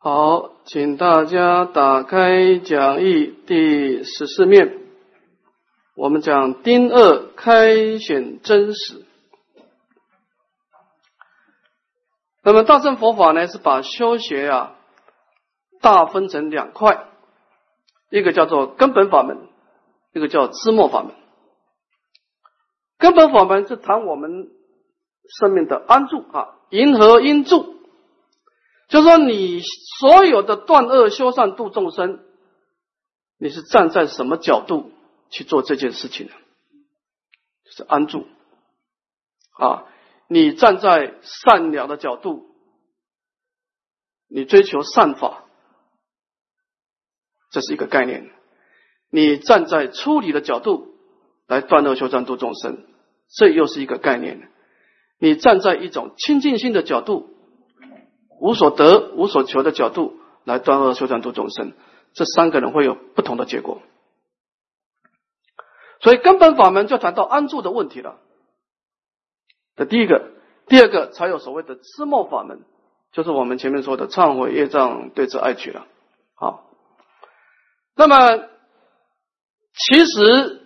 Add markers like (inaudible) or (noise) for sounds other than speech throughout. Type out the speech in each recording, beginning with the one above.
好，请大家打开讲义第十四面，我们讲丁二开显真实。那么大乘佛法呢，是把修学啊大分成两块，一个叫做根本法门，一个叫支末法门。根本法门是谈我们生命的安住啊，银河因住，就说你所有的断恶修善度众生，你是站在什么角度去做这件事情呢？是安住啊，你站在善良的角度，你追求善法，这是一个概念；你站在出离的角度。来断恶修善度众生，这又是一个概念。你站在一种清净心的角度，无所得、无所求的角度来断恶修善度众生，这三个人会有不同的结果。所以根本法门就谈到安住的问题了。这第一个，第二个才有所谓的知末法门，就是我们前面说的忏悔业障对治爱取了。好，那么其实。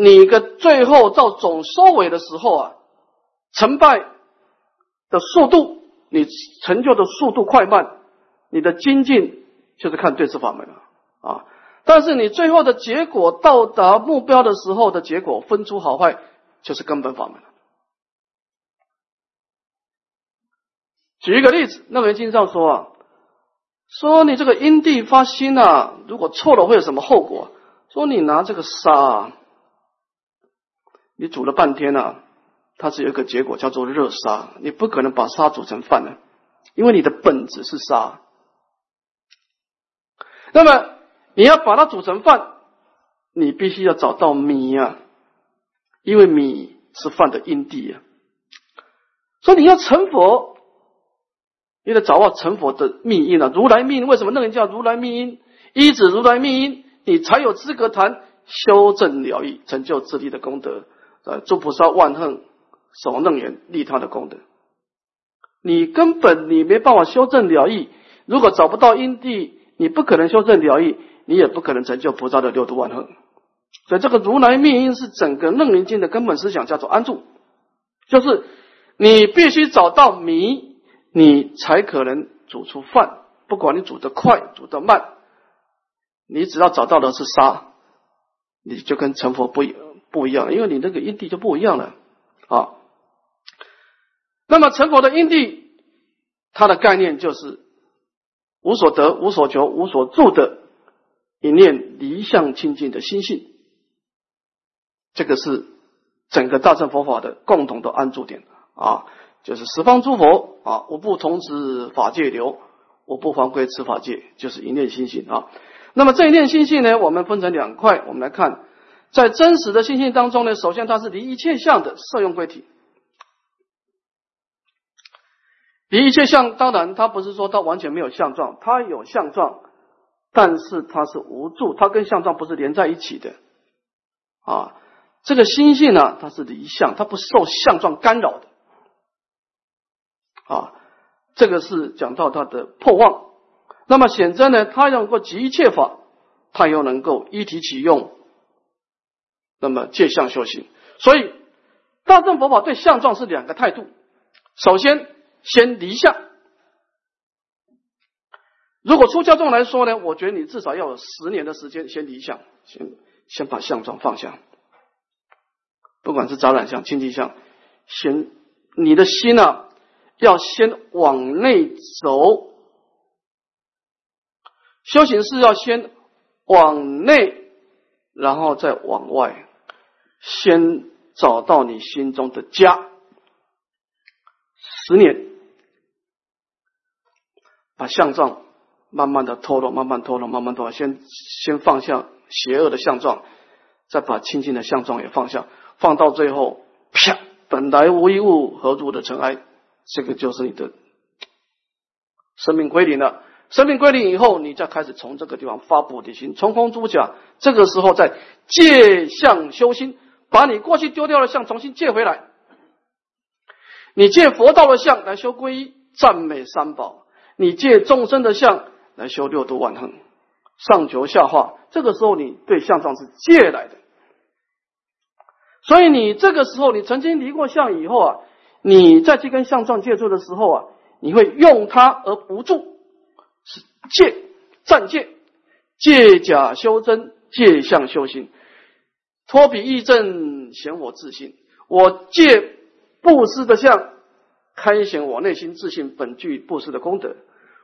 你的最后到总收尾的时候啊，成败的速度，你成就的速度快慢，你的精进就是看对治法门了啊。但是你最后的结果到达目标的时候的结果分出好坏，就是根本法门了。举一个例子，那文经上说啊，说你这个因地发心啊，如果错了会有什么后果？说你拿这个沙。啊你煮了半天呢，它是有一个结果叫做热沙，你不可能把沙煮成饭的，因为你的本质是沙。那么你要把它煮成饭，你必须要找到米啊，因为米是饭的因地啊。所以你要成佛，你得找到成佛的密因啊。如来密因为什么？那人叫如来密因，一指如来密因，你才有资格谈修正了义、成就自利的功德。呃，诸菩萨万恨守楞严利他的功德，你根本你没办法修正了义。如果找不到因地，你不可能修正了义，你也不可能成就菩萨的六度万恒。所以，这个如来灭因是整个楞严经的根本思想，叫做安住，就是你必须找到米，你才可能煮出饭。不管你煮得快，煮得慢，你只要找到的是沙，你就跟成佛不一。不一样，因为你那个因地就不一样了啊。那么成佛的因地，它的概念就是无所得、无所求、无所住的一念离相清净的心性。这个是整个大乘佛法的共同的安住点啊，就是十方诸佛啊，无不同持法界流，无不还归此法界，就是一念心性啊。那么这一念心性呢，我们分成两块，我们来看。在真实的心性当中呢，首先它是离一切相的色用归体。离离一切相，当然它不是说它完全没有相状，它有相状，但是它是无助，它跟相状不是连在一起的啊。这个心性呢，它是离相，它不受相状干扰的啊。这个是讲到它的破妄。那么显真呢，它能够集一切法，它又能够一体启用。那么借相修行，所以大乘佛法对相状是两个态度。首先，先离相。如果出家众来说呢，我觉得你至少要有十年的时间先离相，先先把相状放下。不管是杂染相、清净相，先你的心呢，要先往内走。修行是要先往内，然后再往外。先找到你心中的家，十年，把相状慢慢的脱落，慢慢脱落，慢慢脱落。先先放下邪恶的相状，再把清净的相状也放下，放到最后，啪！本来无一物，何如的尘埃？这个就是你的生命归零了。生命归零以后，你再开始从这个地方发菩提心，从空诸假。这个时候再借相修心。把你过去丢掉的相重新借回来，你借佛道的相来修皈依、赞美三宝，你借众生的相来修六度万恒，上求下化。这个时候，你对相上是借来的。所以你这个时候，你曾经离过相以后啊，你再去跟相状借助的时候啊，你会用它而不住，是借暂借，借假修真，借相修心，托比义正，显我自信。我借布施的相，开显我内心自信本具布施的功德；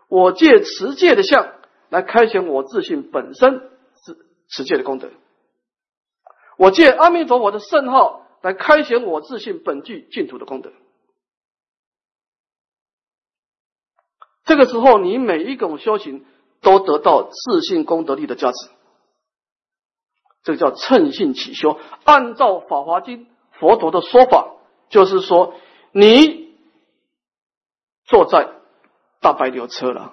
我借持戒的相，来开显我自信本身是持戒的功德。我借阿弥陀佛的圣号来开显我自信本具净土的功德。这个时候，你每一种修行都得到自信功德力的加持，这个叫称性起修。按照《法华经》佛陀的说法，就是说，你坐在大白牛车了。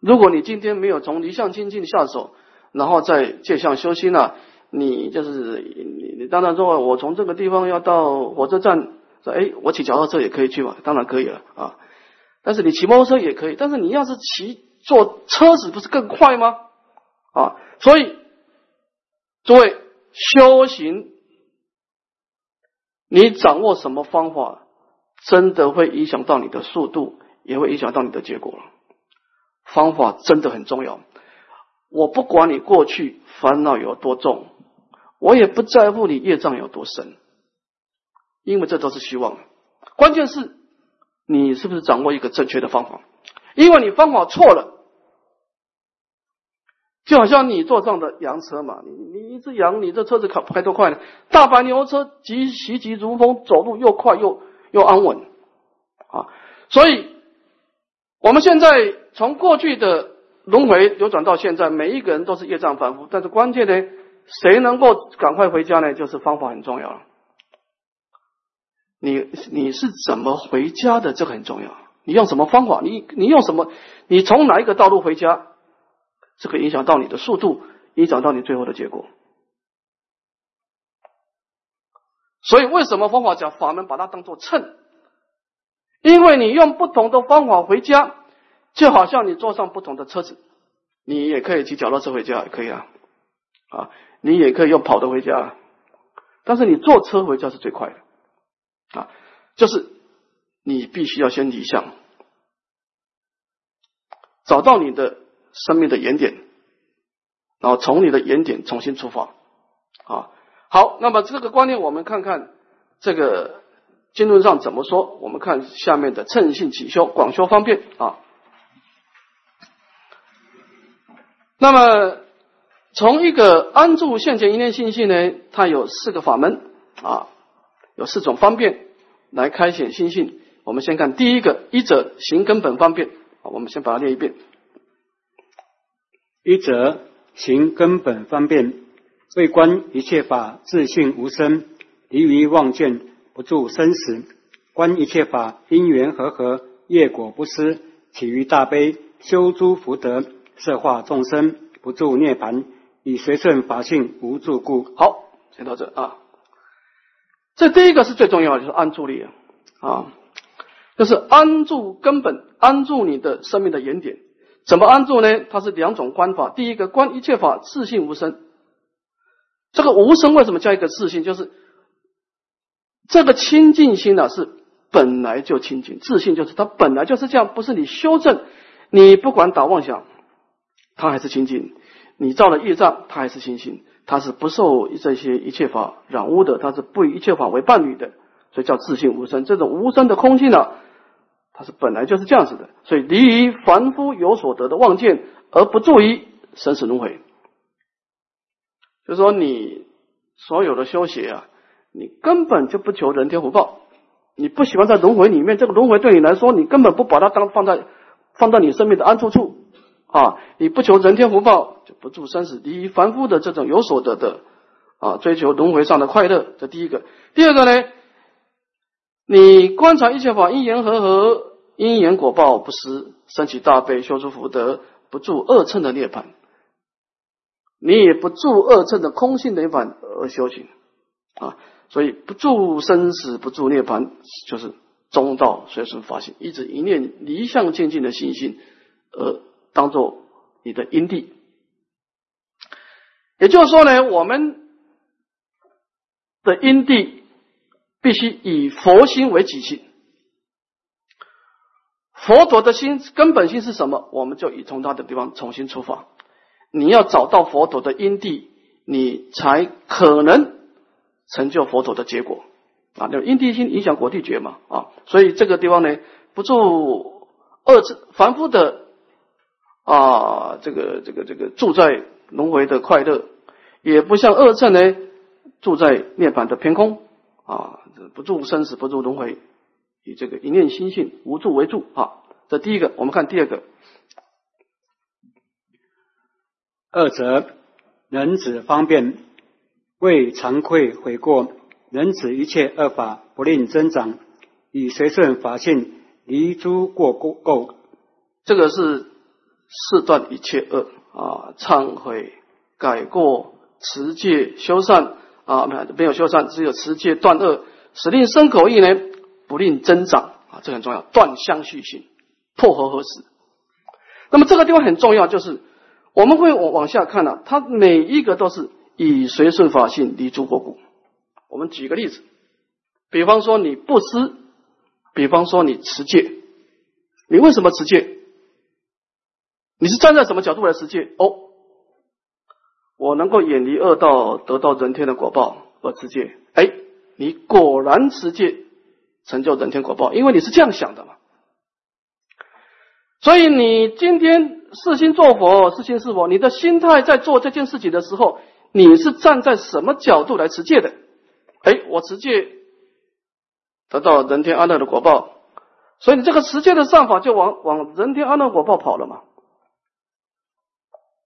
如果你今天没有从离相清净下手，然后再借相修心呢？你就是你，你当然说，我从这个地方要到火车站，说哎，我骑脚踏车也可以去嘛，当然可以了啊。但是你骑摩托车也可以，但是你要是骑坐车子，不是更快吗？啊，所以诸位修行，你掌握什么方法，真的会影响到你的速度，也会影响到你的结果。方法真的很重要。我不管你过去烦恼有多重。我也不在乎你业障有多深，因为这都是虚妄。关键是你是不是掌握一个正确的方法？因为你方法错了，就好像你坐上的洋车嘛，你你一只羊，你这车子开开多快呢？大白牛车急袭急如风，走路又快又又安稳啊！所以我们现在从过去的轮回流转到现在，每一个人都是业障反复，但是关键呢？谁能够赶快回家呢？就是方法很重要了。你你是怎么回家的？这个很重要。你用什么方法？你你用什么？你从哪一个道路回家？这个影响到你的速度，影响到你最后的结果。所以为什么方法讲法门把它当做秤？因为你用不同的方法回家，就好像你坐上不同的车子，你也可以骑脚踏车回家，也可以啊，啊。你也可以用跑的回家，但是你坐车回家是最快的啊！就是你必须要先离相，找到你的生命的原点，然后从你的原点重新出发啊！好，那么这个观念我们看看这个经论上怎么说？我们看下面的称性起修，广修方便啊。那么。从一个安住现前一念信息呢，它有四个法门啊，有四种方便来开显心性。我们先看第一个，一者行根本方便。好，我们先把它念一遍。一者行根本方便，为观一切法自性无生，离于妄见，不住生死；观一切法因缘和合，业果不失，起于大悲，修诸福德，摄化众生，不住涅盘。以随顺法性无住故。好，先到这啊。这第一个是最重要的，就是安住力啊，啊就是安住根本，安住你的生命的原点。怎么安住呢？它是两种观法。第一个观一切法自性无生。这个无生为什么叫一个自性？就是这个清净心呢，是本来就清净，自信就是它本来就是这样，不是你修正，你不管打妄想，它还是清净。你造了业障，它还是清净，它是不受这些一切法染污的，它是不以一切法为伴侣的，所以叫自信无生。这种无生的空性呢，它是本来就是这样子的，所以离于凡夫有所得的妄见，而不注于生死轮回。就说你所有的修学啊，你根本就不求人天福报，你不喜欢在轮回里面，这个轮回对你来说，你根本不把它当放在放到你生命的安住处。啊，你不求人天福报，就不住生死。离凡夫的这种有所得的啊，追求轮回上的快乐，这第一个。第二个呢，你观察一切法因缘和合，因缘果报不失，升起大悲，修出福德，不住二乘的涅槃。你也不住二乘的空性涅槃而修行啊，所以不住生死，不住涅槃，就是中道随顺法性，一直一念离相渐进的信心，而当做你的因地。也就是说呢，我们的因地必须以佛心为己心。佛陀的心根本心是什么？我们就以从他的地方重新出发。你要找到佛陀的因地，你才可能成就佛陀的结果啊！就因地心影响果地觉嘛啊！所以这个地方呢，不住二次凡夫的啊，这个这个这个住在轮回的快乐，也不像二乘呢住在涅槃的偏空啊，不住生死，不住轮回。以这个一念心性无助为住啊，这第一个。我们看第二个，二则能指方便，为惭愧悔过，能指一切恶法不令增长，以随顺法性离诸过过垢。这个是四断一切恶啊，忏悔改过持戒修善啊，没有没有修善，只有持戒断恶，使令生口意呢。不令增长啊，这很重要。断相续性，破合合时。那么这个地方很重要，就是我们会往往下看呢，它每一个都是以随顺法性离诸过故。我们举个例子，比方说你布施，比方说你持戒，你为什么持戒？你是站在什么角度来持戒？哦，我能够远离恶道，得到人天的果报而持戒。哎，你果然持戒。成就人天果报，因为你是这样想的嘛，所以你今天是心做佛，是心是佛，你的心态在做这件事情的时候，你是站在什么角度来持戒的？哎，我持戒得到人天安乐的果报，所以你这个持戒的善法就往往人天安乐果报跑了嘛，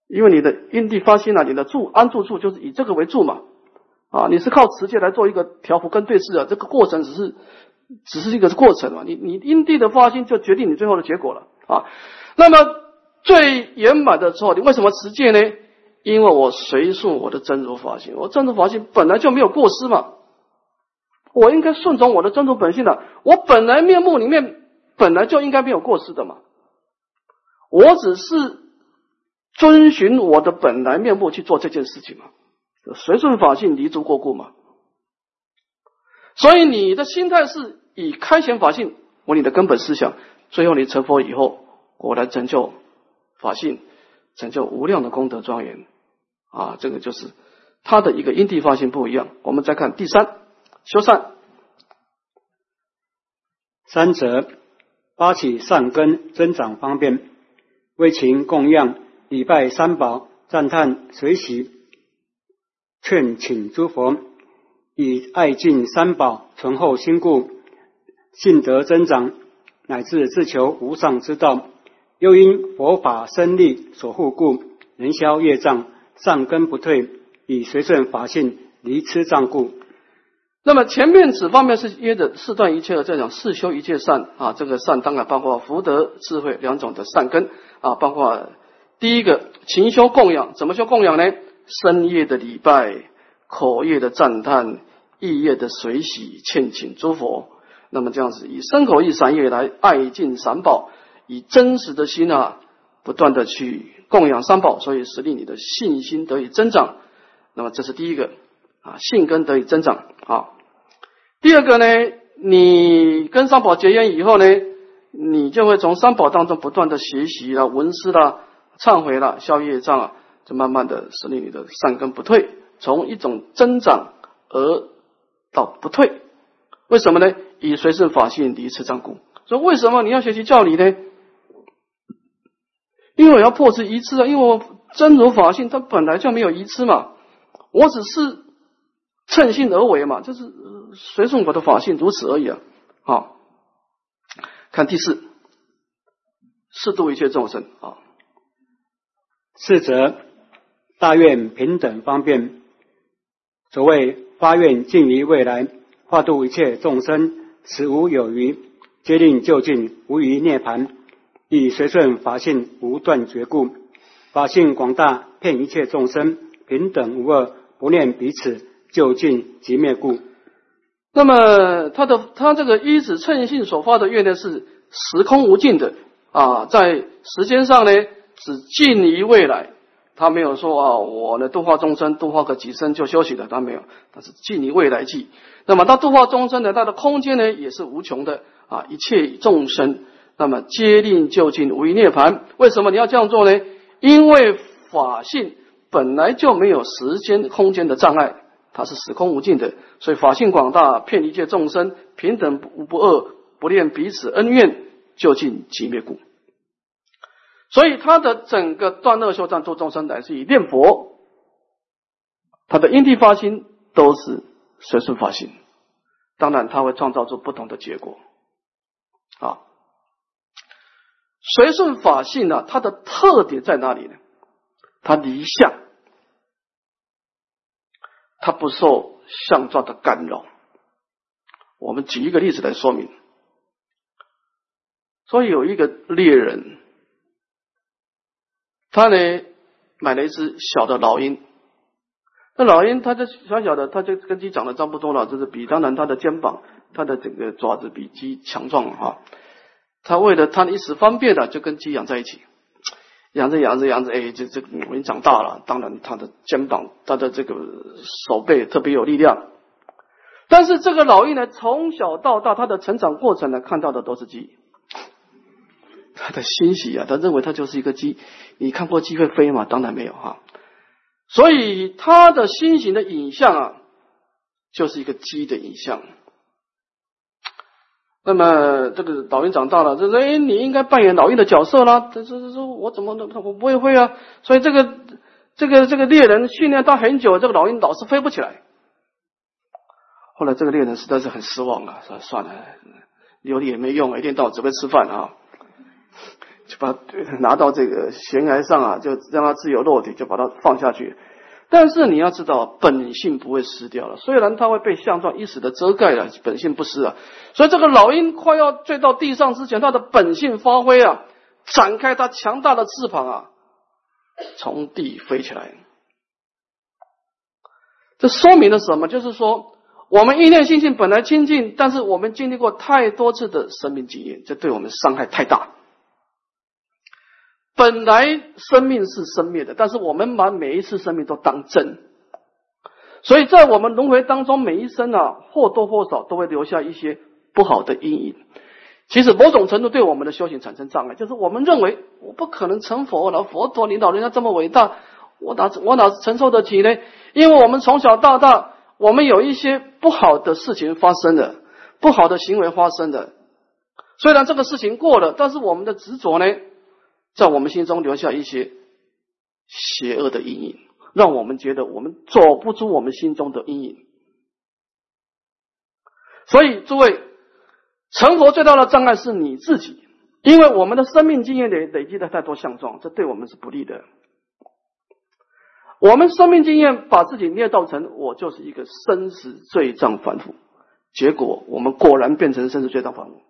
因为你的因地发心啊，你的住安住处就是以这个为住嘛，啊，你是靠持戒来做一个调伏跟对峙啊，这个过程只是。只是一个过程嘛，你你因地的发心就决定你最后的结果了啊。那么最圆满的时候，你为什么持戒呢？因为我随顺我的真如法性，我真如法性本来就没有过失嘛，我应该顺从我的真如本性的，我本来面目里面本来就应该没有过失的嘛，我只是遵循我的本来面目去做这件事情嘛，随顺法性离诸过故嘛。所以你的心态是以开显法性为你的根本思想，最后你成佛以后，我来成就法性，成就无量的功德庄严。啊！这个就是他的一个因地发现不一样。我们再看第三修善，三者发起善根增长方便，为情供养礼拜三宝，赞叹随喜，劝请诸佛。以爱敬三宝，存厚心故，信德增长，乃至自求无上之道。又因佛法生力所护故，能消业障，善根不退，以随顺法性离痴障故。那么前面此方面是约着四断一切的这种四修一切善啊，这个善当然包括福德、智慧两种的善根啊，包括第一个勤修供养，怎么修供养呢？深夜的礼拜。口业的赞叹，意业的随喜，欠请诸佛。那么这样子，以身口意三业来爱敬三宝，以真实的心啊，不断的去供养三宝，所以使令你的信心得以增长。那么这是第一个啊，信根得以增长啊。第二个呢，你跟三宝结缘以后呢，你就会从三宝当中不断的学习了，闻思了，忏悔了，消业障啊，就慢慢的使令你的善根不退。从一种增长而到不退，为什么呢？以随顺法性离次障故。所以为什么你要学习教理呢？因为我要破除疑痴啊！因为我真如法性它本来就没有疑痴嘛，我只是趁性而为嘛，就是随顺我的法性如此而已啊！好，看第四，适度一切众生啊，四则大愿平等方便。所谓发愿尽于未来，化度一切众生，此无有余，皆令就近，无余涅盘，以随顺法性无断绝故。法性广大，遍一切众生，平等无二，不念彼此，就近即灭故。那么他的他这个一子称性所发的愿呢，是时空无尽的啊，在时间上呢，只近于未来。他没有说啊，我呢度化众生，度化个几生就休息了，他没有，他是近于未来计。那么他度化众生呢，他的空间呢也是无穷的啊，一切众生，那么皆令就近无一涅槃。为什么你要这样做呢？因为法性本来就没有时间空间的障碍，它是时空无尽的，所以法性广大，遍一切众生平等无不恶，不念彼此恩怨，就近即灭故。所以他的整个断恶修善做众生，乃是以念佛，他的因地发心都是随顺发心，当然他会创造出不同的结果。啊，随顺法性呢，它的特点在哪里呢？它离相，它不受相状的干扰。我们举一个例子来说明。所以有一个猎人。他呢买了一只小的老鹰，那老鹰它就小小的，它就跟鸡长得差不多了，就是比当然它的肩膀、它的整个爪子比鸡强壮哈。他为了它一时方便的，就跟鸡养在一起，养着养着养着，哎，这这已经长大了。当然，它的肩膀、它的这个手背特别有力量。但是这个老鹰呢，从小到大，它的成长过程呢，看到的都是鸡。他的欣喜啊，他认为他就是一个鸡。你看过鸡会飞吗？当然没有哈。所以他的心形的影像啊，就是一个鸡的影像。那么这个老鹰长大了，就说：“哎，你应该扮演老鹰的角色啦。”这这这说：“我怎么能？我不会飞啊。”所以这个这个这个猎人训练他很久，这个老鹰老是飞不起来。后来这个猎人实在是很失望啊，说：“算了，留你也没用，一天到晚只会吃饭啊。”就把拿到这个悬崖上啊，就让它自由落体，就把它放下去。但是你要知道，本性不会失掉了，虽然它会被相状一时的遮盖了，本性不失啊。所以这个老鹰快要坠到地上之前，它的本性发挥啊，展开它强大的翅膀啊，从地飞起来。这说明了什么？就是说，我们意念心性本来清净，但是我们经历过太多次的生命经验，这对我们伤害太大。本来生命是生灭的，但是我们把每一次生命都当真，所以在我们轮回当中，每一生啊或多或少都会留下一些不好的阴影。其实某种程度对我们的修行产生障碍，就是我们认为我不可能成佛了，佛陀领导人家这么伟大，我哪我哪承受得起呢？因为我们从小到大，我们有一些不好的事情发生的，不好的行为发生的。虽然这个事情过了，但是我们的执着呢？在我们心中留下一些邪恶的阴影，让我们觉得我们走不出我们心中的阴影。所以，诸位成佛最大的障碍是你自己，因为我们的生命经验累累积的太多相状，这对我们是不利的。我们生命经验把自己捏造成我就是一个生死罪障反复，结果我们果然变成生死罪障反复。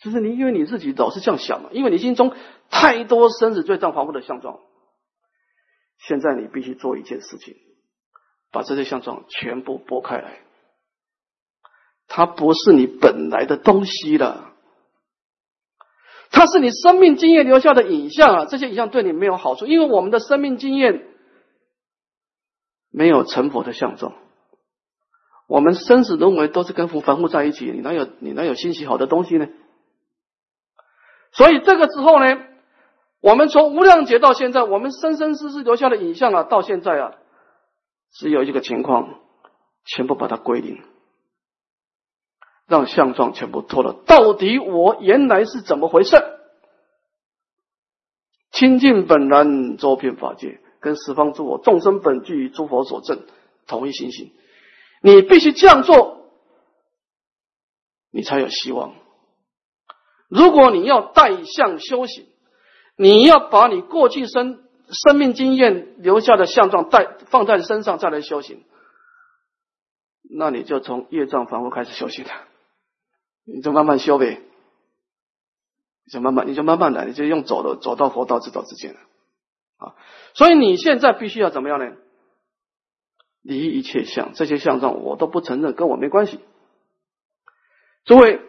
就是你，因为你自己老是这样想嘛，因为你心中太多生死罪障防护的相状。现在你必须做一件事情，把这些相状全部拨开来。它不是你本来的东西了，它是你生命经验留下的影像啊！这些影像对你没有好处，因为我们的生命经验没有成佛的相状。我们生死轮回都是跟佛凡夫在一起，你哪有你哪有欣喜好的东西呢？所以这个之后呢，我们从无量劫到现在，我们生生世世留下的影像啊，到现在啊，只有一个情况，全部把它归零，让相状全部脱了。到底我原来是怎么回事？清净本然，周遍法界，跟十方诸佛众生本具诸佛所证，同一心性。你必须这样做，你才有希望。如果你要带相修行，你要把你过去生生命经验留下的相状带放在身上再来修行，那你就从业障反复开始修行了，你就慢慢修呗，你就慢慢你就慢慢来，你就用走的走到佛道之道之间了啊！所以你现在必须要怎么样呢？离一切相，这些相状我都不承认，跟我没关系。诸位，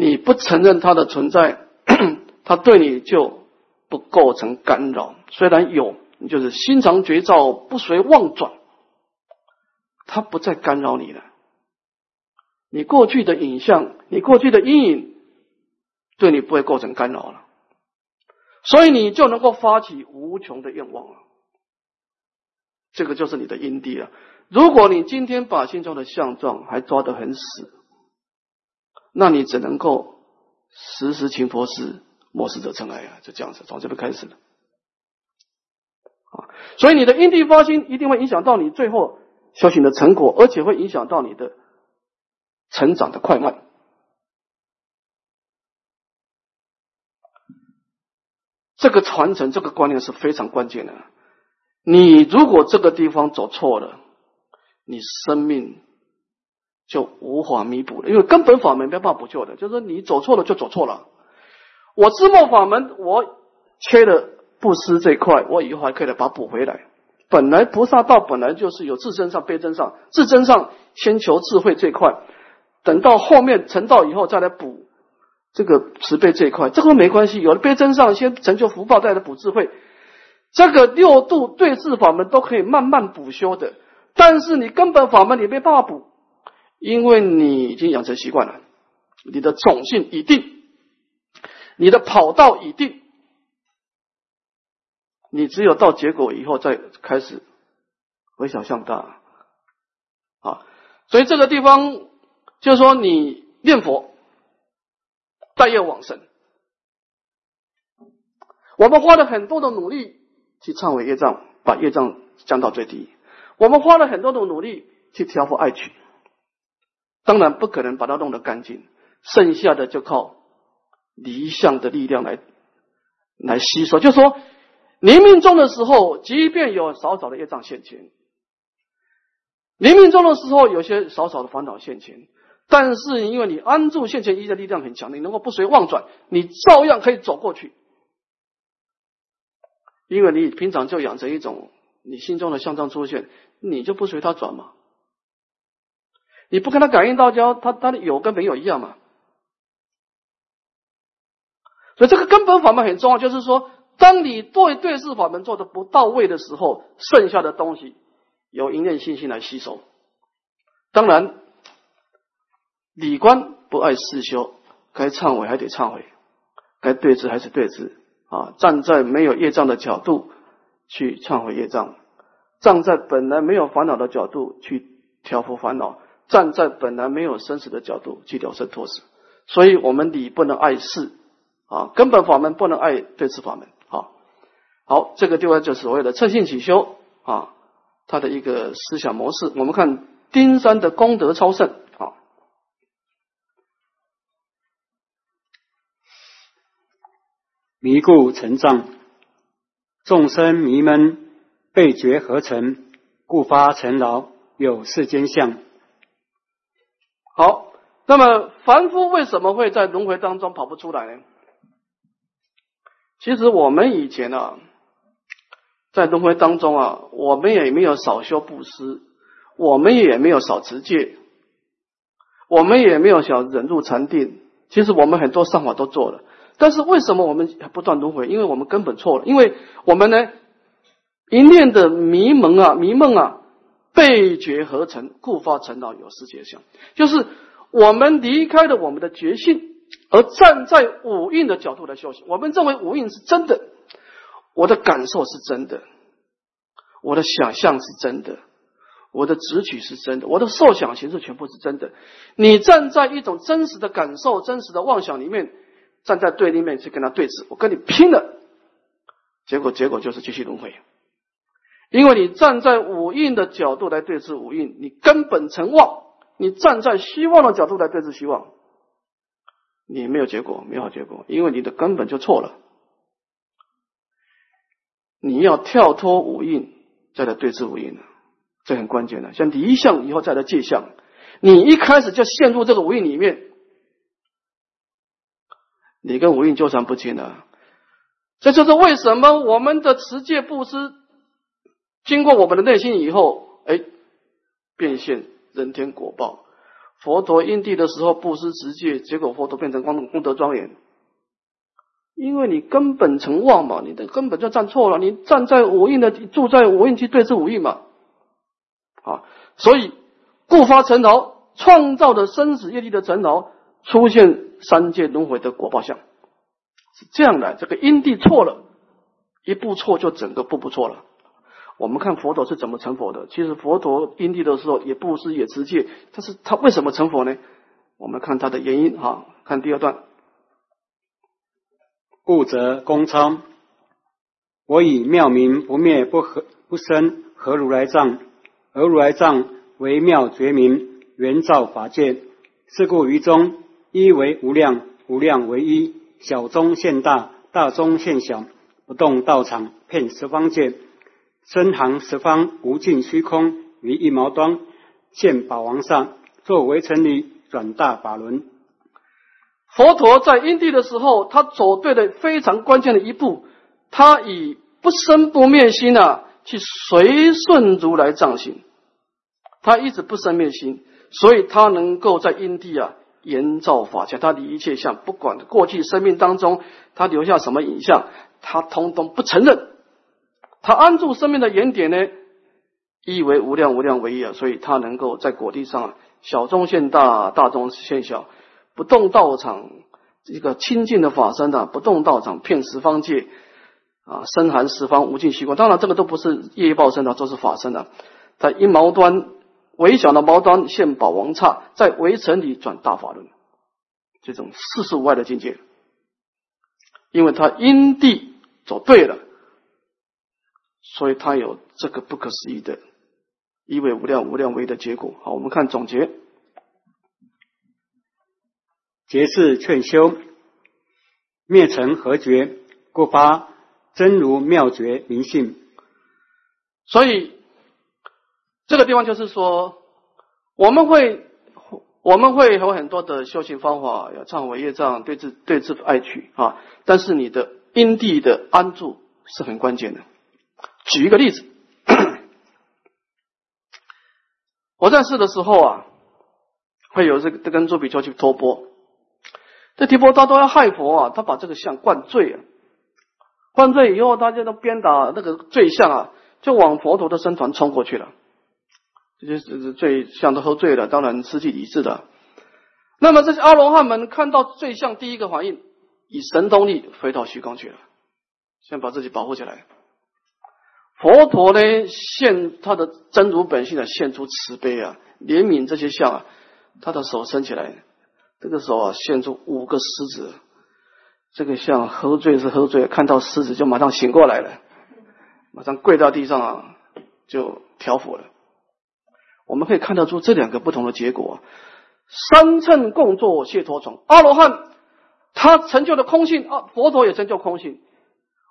你不承认它的存在，(clears throat) 它对你就不构成干扰。虽然有，你就是心常觉照，不随妄转，它不再干扰你了。你过去的影像，你过去的阴影，对你不会构成干扰了，所以你就能够发起无穷的愿望了。这个就是你的因地了。如果你今天把心中的相状还抓得很死，那你只能够时时勤佛事，莫使者尘埃啊！就这样子，从这边开始了啊。所以你的因地发心一定会影响到你最后修行的成果，而且会影响到你的成长的快慢。这个传承，这个观念是非常关键的。你如果这个地方走错了，你生命就无法弥补了，因为根本法门没办法补救的。就是说，你走错了就走错了。我自末法门，我缺了布施这一块，我以后还可以来把它补回来。本来菩萨道本来就是有自身上、悲真上、自真上先求智慧这一块，等到后面成道以后再来补这个慈悲这一块，这个没关系。有了悲真上，先成就福报，再来补智慧。这个六度对治法门都可以慢慢补修的，但是你根本法门你没办法补，因为你已经养成习惯了，你的种性已定，你的跑道已定，你只有到结果以后再开始微小向大啊，所以这个地方就是说你念佛，待业往生，我们花了很多的努力。去忏悔业障，把业障降到最低。我们花了很多的努力去调伏爱取，当然不可能把它弄得干净，剩下的就靠离相的力量来来吸收。就说临命中的时候，即便有少少的业障现前，临命中的时候有些少少的烦恼现前，但是因为你安住现前一的力量很强，你能够不随妄转，你照样可以走过去。因为你平常就养成一种，你心中的相状出现，你就不随他转嘛。你不跟他感应道交，他他的有跟没有一样嘛。所以这个根本法门很重要，就是说，当你对对视法门做的不到位的时候，剩下的东西由因念信心来吸收。当然，理观不爱世修，该忏悔还得忏悔，该对峙还是对峙。啊，站在没有业障的角度去忏悔业障，站在本来没有烦恼的角度去调伏烦恼，站在本来没有生死的角度去了生脱死。所以，我们理不能爱事啊，根本法门不能爱对治法门。啊，好，这个地方就所谓的彻性起修啊，它的一个思想模式。我们看丁山的功德超胜啊。迷故成障，众生迷闷，被觉合成，故发尘劳，有世间相。好，那么凡夫为什么会在轮回当中跑不出来呢？其实我们以前啊，在轮回当中啊，我们也没有少修布施，我们也没有少持戒，我们也没有少忍辱禅定。其实我们很多善法都做了。但是为什么我们不断轮回？因为我们根本错了。因为我们呢，一念的迷蒙啊、迷梦啊，被觉合成，故发成道有世界相。就是我们离开了我们的觉性，而站在五蕴的角度来修行。我们认为五蕴是真的，我的感受是真的，我的想象是真的，我的直取是真的，我的受想行识全部是真的。你站在一种真实的感受、真实的妄想里面。站在对立面去跟他对峙，我跟你拼了，结果结果就是继续轮回，因为你站在五蕴的角度来对峙五蕴，你根本成妄；你站在希望的角度来对峙希望，你没有结果，没有结果，因为你的根本就错了。你要跳脱五蕴，再来对峙五蕴这很关键的。像离相以后再来界相，你一开始就陷入这个五蕴里面。你跟五蕴纠缠不清了，这就是为什么我们的持戒布施经过我们的内心以后，哎，变现人天果报。佛陀因地的时候布施持戒，结果佛陀变成光功德庄严。因为你根本成妄嘛，你的根本就站错了。你站在五印的，住在五印去对治五印嘛，啊，所以故发尘劳，创造的生死业力的尘劳，出现三界轮回的果报相，是这样的。这个因地错了，一步错就整个步步错了。我们看佛陀是怎么成佛的？其实佛陀因地的时候也布施也持戒，但是他为什么成佛呢？我们看他的原因哈，看第二段。故则公超，我以妙明不灭不合不生何如来藏，而如来藏为妙觉明，圆照法界。是故于中一为无量，无量为一，小中现大，大中现小，不动道场遍十方界，深行十方无尽虚空于一毛端，现宝王上，作为成理转大法轮。佛陀在因地的时候，他走对了非常关键的一步，他以不生不灭心啊，去随顺如来藏行，他一直不生灭心，所以他能够在因地啊延造法界，他的一切相，不管过去生命当中他留下什么影像，他通通不承认，他安住生命的原点呢，意为无量无量为一啊，所以他能够在果地上小中现大，大中现小。不动道场，一个清净的法身啊，不动道场骗十方界啊，深含十方无尽虚空。当然，这个都不是业报身的，都是法身的。在一毛端微小的毛端现宝王刹，在围城里转大法轮，这种世事无碍的境界，因为他因地走对了，所以它有这个不可思议的一为无量无量为的结果。好，我们看总结。劫是劝修，灭尘何绝？故发真如妙觉明性。所以这个地方就是说，我们会我们会有很多的修行方法，要忏悔业障，对治对治爱取啊。但是你的因地的安住是很关键的。举一个例子，(coughs) 我在世的时候啊，会有这个跟朱比丘去托钵。这提婆达多要害佛啊！他把这个像灌醉啊，灌醉以后，大家都鞭打那个醉像啊，就往佛陀的身团冲过去了。这些是醉像都喝醉了，当然失去理智的。那么这些阿罗汉们看到醉像，第一个反应以神通力飞到虚空去了，先把自己保护起来。佛陀呢，现他的真如本性啊，现出慈悲啊，怜悯这些像啊，他的手伸起来。这个时候啊，现出五个狮子，这个像喝醉是喝醉，看到狮子就马上醒过来了，马上跪到地上啊，就调伏了。我们可以看得出这两个不同的结果：三乘共作谢陀虫。阿罗汉他成就了空性啊，佛陀也成就空性。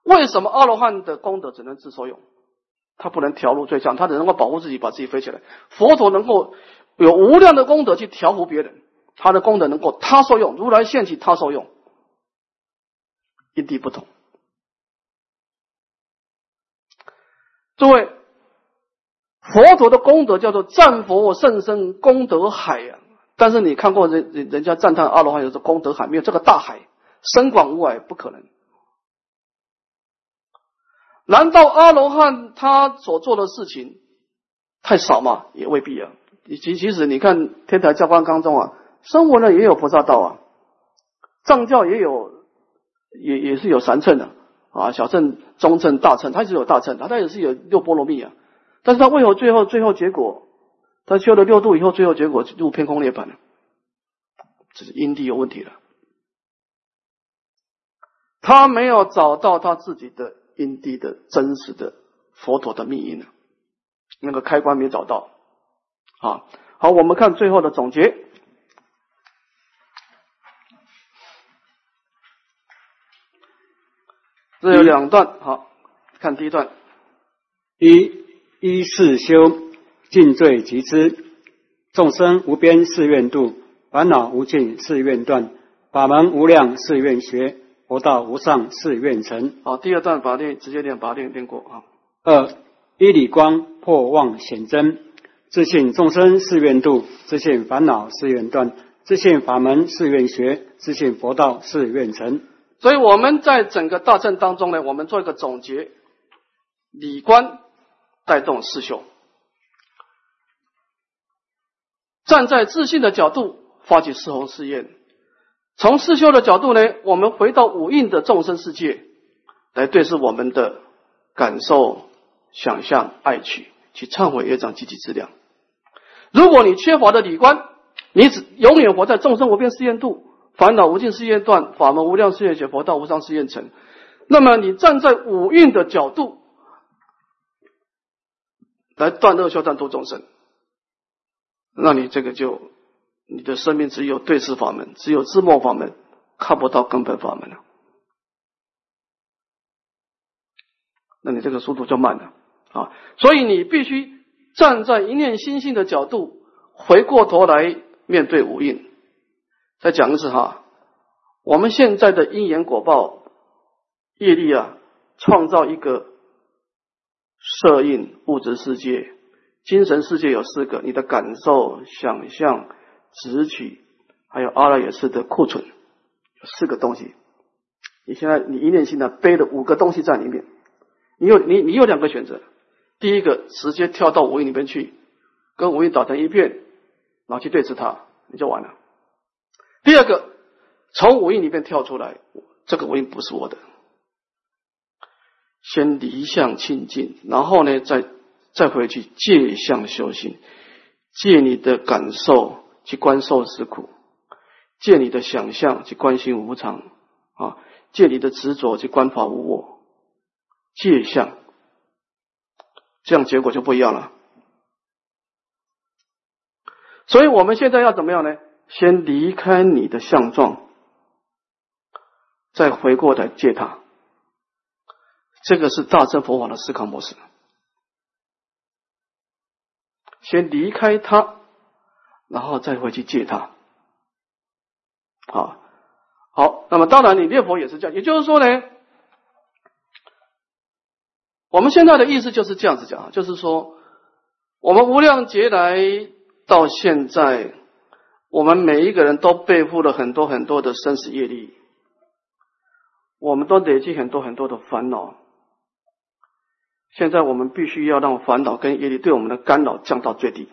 为什么阿罗汉的功德只能自所用？他不能调入最上，他只能够保护自己，把自己飞起来。佛陀能够有无量的功德去调伏别人。他的功德能够他受用，如来现起他受用，因地不同。诸位，佛陀的功德叫做赞佛甚深功德海呀。但是你看过人人人家赞叹阿罗汉有这功德海，没有这个大海深广无碍，不可能。难道阿罗汉他所做的事情太少吗？也未必啊。其其实你看天台教官当中啊。生活呢也有菩萨道啊，藏教也有，也也是有三乘的啊，小乘、中乘、大乘，它是有大乘，它它也是有六波罗蜜啊。但是他为何最后最后结果，他修了六度以后，最后结果入偏空涅槃呢？这是因地有问题了，他没有找到他自己的因地的真实的佛陀的密因呢，那个开关没找到啊。好，我们看最后的总结。这有两段，好看第一段。一一世修尽罪即知，众生无边誓愿度，烦恼无尽誓愿断，法门无量誓愿学，佛道无上誓愿成。好，第二段法律直接念法律念过啊。二一理光破妄显真，自信众生誓愿度，自信烦恼誓愿断，自信法门誓愿学，自信佛道誓愿成。所以我们在整个大正当中呢，我们做一个总结：理观带动四修，站在自信的角度发起四弘誓愿；从四修的角度呢，我们回到五蕴的众生世界来对视我们的感受、想象、爱取，去忏悔业障、积极质量。如果你缺乏的理观，你只永远活在众生无边誓愿度。烦恼无尽誓愿断，法门无量誓愿解，佛道无上誓愿成。那么你站在五蕴的角度来断恶修善度众生，那你这个就你的生命只有对视法门，只有自默法门，看不到根本法门了。那你这个速度就慢了啊！所以你必须站在一念心性的角度，回过头来面对五蕴。再讲一次哈，我们现在的因缘果报业力啊，创造一个色印物质世界、精神世界有四个，你的感受、想象、执取，还有阿赖耶识的库存，四个东西。你现在你一念心呢，背了五个东西在里面，你有你你有两个选择，第一个直接跳到五蕴里面去，跟五蕴打成一片，然后去对峙它，你就完了。第二个，从五蕴里面跳出来，这个五蕴不是我的，先离相清净，然后呢，再再回去借相修行，借你的感受去观受是苦，借你的想象去观心无常啊，借你的执着去观法无我，借相，这样结果就不一样了。所以我们现在要怎么样呢？先离开你的相状，再回过来借他。这个是大乘佛法的思考模式。先离开他，然后再回去借他。好，好，那么当然你念佛也是这样，也就是说呢，我们现在的意思就是这样子讲，就是说，我们无量劫来到现在。我们每一个人都背负了很多很多的生死业力，我们都累积很多很多的烦恼。现在我们必须要让烦恼跟业力对我们的干扰降到最低，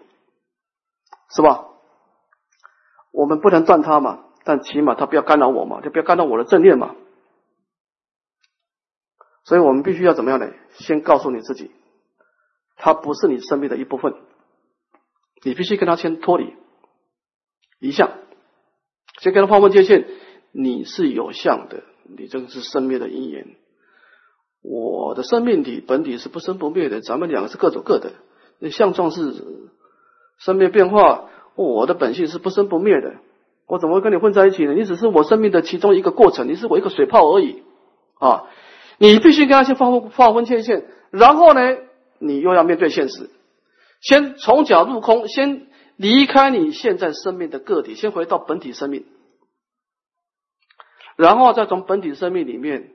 是吧？我们不能断它嘛，但起码它不要干扰我嘛，就不要干扰我的正念嘛。所以我们必须要怎么样呢？先告诉你自己，它不是你生命的一部分，你必须跟它先脱离。离相，先跟他划分界限。你是有相的，你这个是生灭的因缘。我的生命体本体是不生不灭的，咱们两个是各走各的。那相状是生灭变化，我的本性是不生不灭的。我怎么会跟你混在一起呢？你只是我生命的其中一个过程，你是我一个水泡而已啊！你必须跟他先划分划分界限，然后呢，你又要面对现实，先从假入空，先。离开你现在生命的个体，先回到本体生命，然后再从本体生命里面，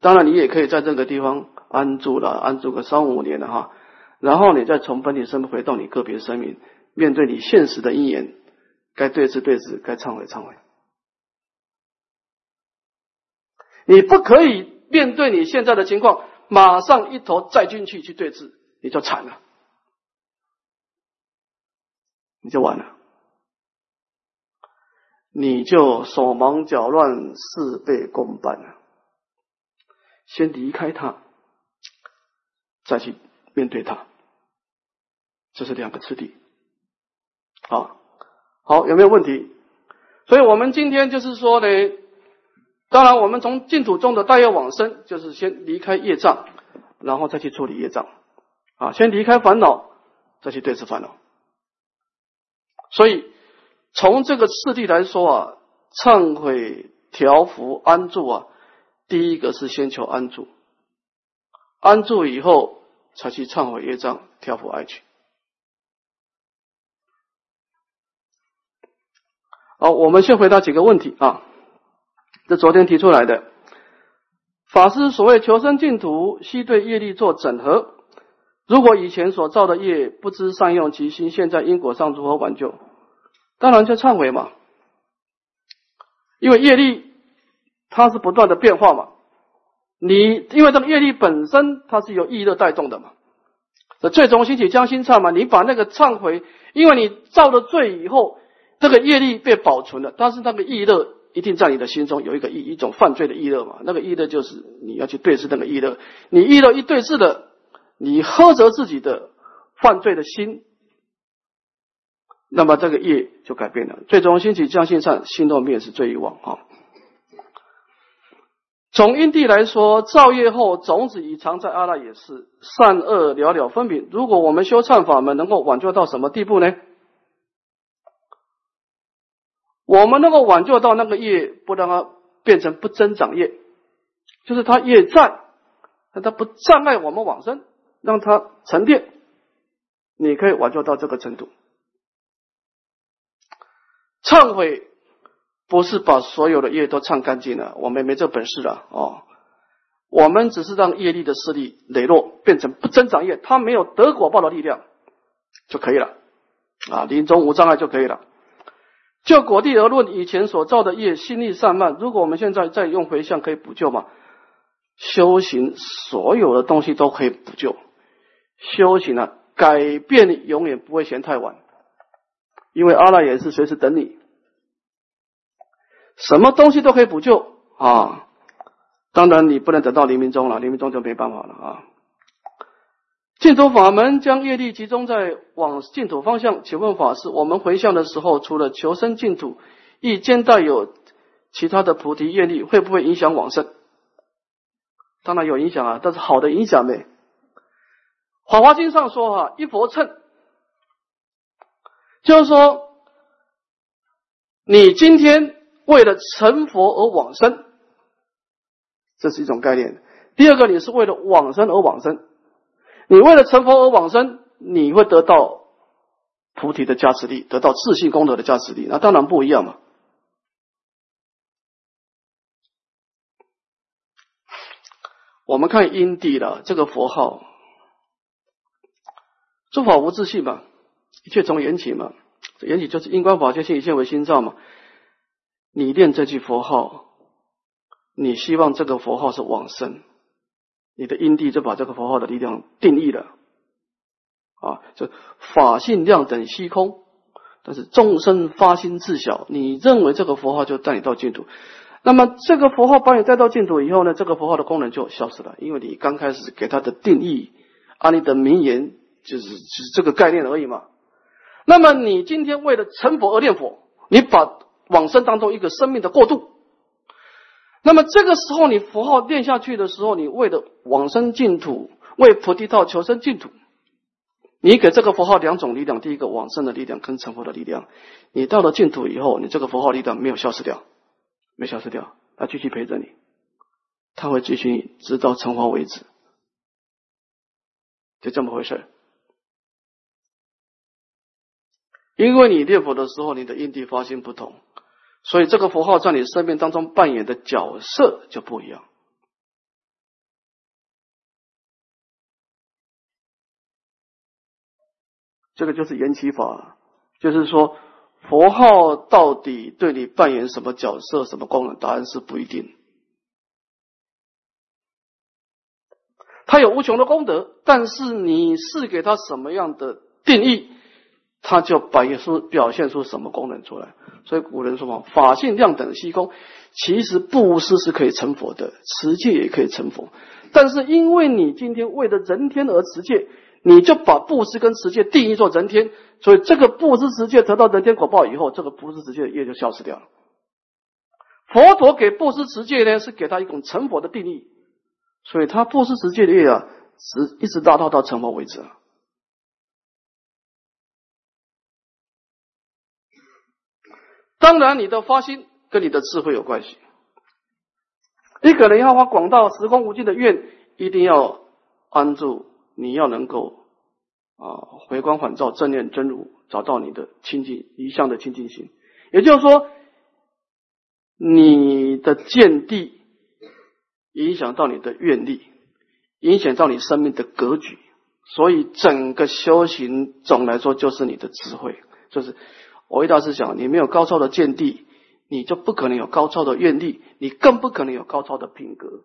当然你也可以在这个地方安住了，安住个三五年了哈，然后你再从本体生命回到你个别生命，面对你现实的因缘，该对峙对峙，该忏悔忏悔。你不可以面对你现在的情况，马上一头栽进去去对峙，你就惨了。你就完了，你就手忙脚乱、事倍功半了。先离开他，再去面对他，这是两个次第。好，好，有没有问题？所以我们今天就是说呢，当然我们从净土中的大业往生，就是先离开业障，然后再去处理业障。啊，先离开烦恼，再去对治烦恼。所以，从这个次第来说啊，忏悔、调伏、安住啊，第一个是先求安住，安住以后才去忏悔业障、调伏爱取。好，我们先回答几个问题啊。这昨天提出来的，法师所谓求生净土，须对业力做整合，如果以前所造的业不知善用其心，现在因果上如何挽救？当然就忏悔嘛，因为业力它是不断的变化嘛。你因为这个业力本身它是由意乐带动的嘛，这最终兴起将心忏嘛。你把那个忏悔，因为你造了罪以后，这个业力被保存了，但是那个意乐一定在你的心中有一个一一种犯罪的意乐嘛。那个意乐就是你要去对视那个意乐，你意乐一对视的，你喝责自己的犯罪的心。那么这个业就改变了，最终兴起将心善，心动灭是罪欲望啊。从因地来说，造业后种子已藏在阿赖耶识，善恶了了分明。如果我们修忏法门，能够挽救到什么地步呢？我们能够挽救到那个业不让它变成不增长业，就是它业在，但它不障碍我们往生，让它沉淀，你可以挽救到这个程度。忏悔不是把所有的业都忏干净了，我们没这本事了哦。我们只是让业力的势力磊落，变成不增长业，它没有得果报的力量就可以了啊，临终无障碍就可以了。就果地而论，以前所造的业心力散漫，如果我们现在再用回向，可以补救吗？修行所有的东西都可以补救，修行啊，改变永远不会嫌太晚。因为阿赖耶是随时等你，什么东西都可以补救啊！当然你不能等到黎明中了，黎明中就没办法了啊！净土法门将业力集中在往净土方向，请问法师，我们回向的时候，除了求生净土，亦兼带有其他的菩提业力，会不会影响往生？当然有影响啊，但是好的影响没。法华经上说哈，一佛乘。就是说，你今天为了成佛而往生，这是一种概念。第二个，你是为了往生而往生。你为了成佛而往生，你会得到菩提的加持力，得到自信功德的加持力。那当然不一样嘛。我们看因地的这个佛号，诸法无自性嘛。一切从缘起嘛，缘起就是因观法界性，一切为心造嘛。你念这句佛号，你希望这个佛号是往生，你的因地就把这个佛号的力量定义了啊，就法性量等虚空，但是众生发心自小，你认为这个佛号就带你到净土，那么这个佛号把你带到净土以后呢，这个佛号的功能就消失了，因为你刚开始给它的定义，啊，你的名言就是就是这个概念而已嘛。那么你今天为了成佛而念佛，你把往生当中一个生命的过渡。那么这个时候你符号念下去的时候，你为了往生净土，为菩提道求生净土，你给这个符号两种力量：第一个往生的力量跟成佛的力量。你到了净土以后，你这个符号力量没有消失掉，没消失掉，它继续陪着你，它会继续直到成佛为止，就这么回事。因为你念佛的时候，你的因地发心不同，所以这个佛号在你生命当中扮演的角色就不一样。这个就是缘起法，就是说佛号到底对你扮演什么角色、什么功能？答案是不一定。它有无穷的功德，但是你是给他什么样的定义？他就表现出表现出什么功能出来？所以古人说嘛，法性量等虚空。其实布施是可以成佛的，持戒也可以成佛。但是因为你今天为了人天而持戒，你就把布施跟持戒定义做人天，所以这个布施持戒得到人天果报以后，这个布施持戒的业就消失掉了。佛陀给布施持戒呢，是给他一种成佛的定义，所以他布施持戒的业啊，是一直达到到成佛为止啊。当然，你的发心跟你的智慧有关系。你可能要发广大时空无尽的愿，一定要安住，你要能够啊回光返照，正念真如，找到你的清净一向的清净心。也就是说，你的见地影响到你的愿力，影响到你生命的格局所以整个修行总来说就是你的智慧，就是我一大师讲，你没有高超的见地，你就不可能有高超的愿力，你更不可能有高超的品格，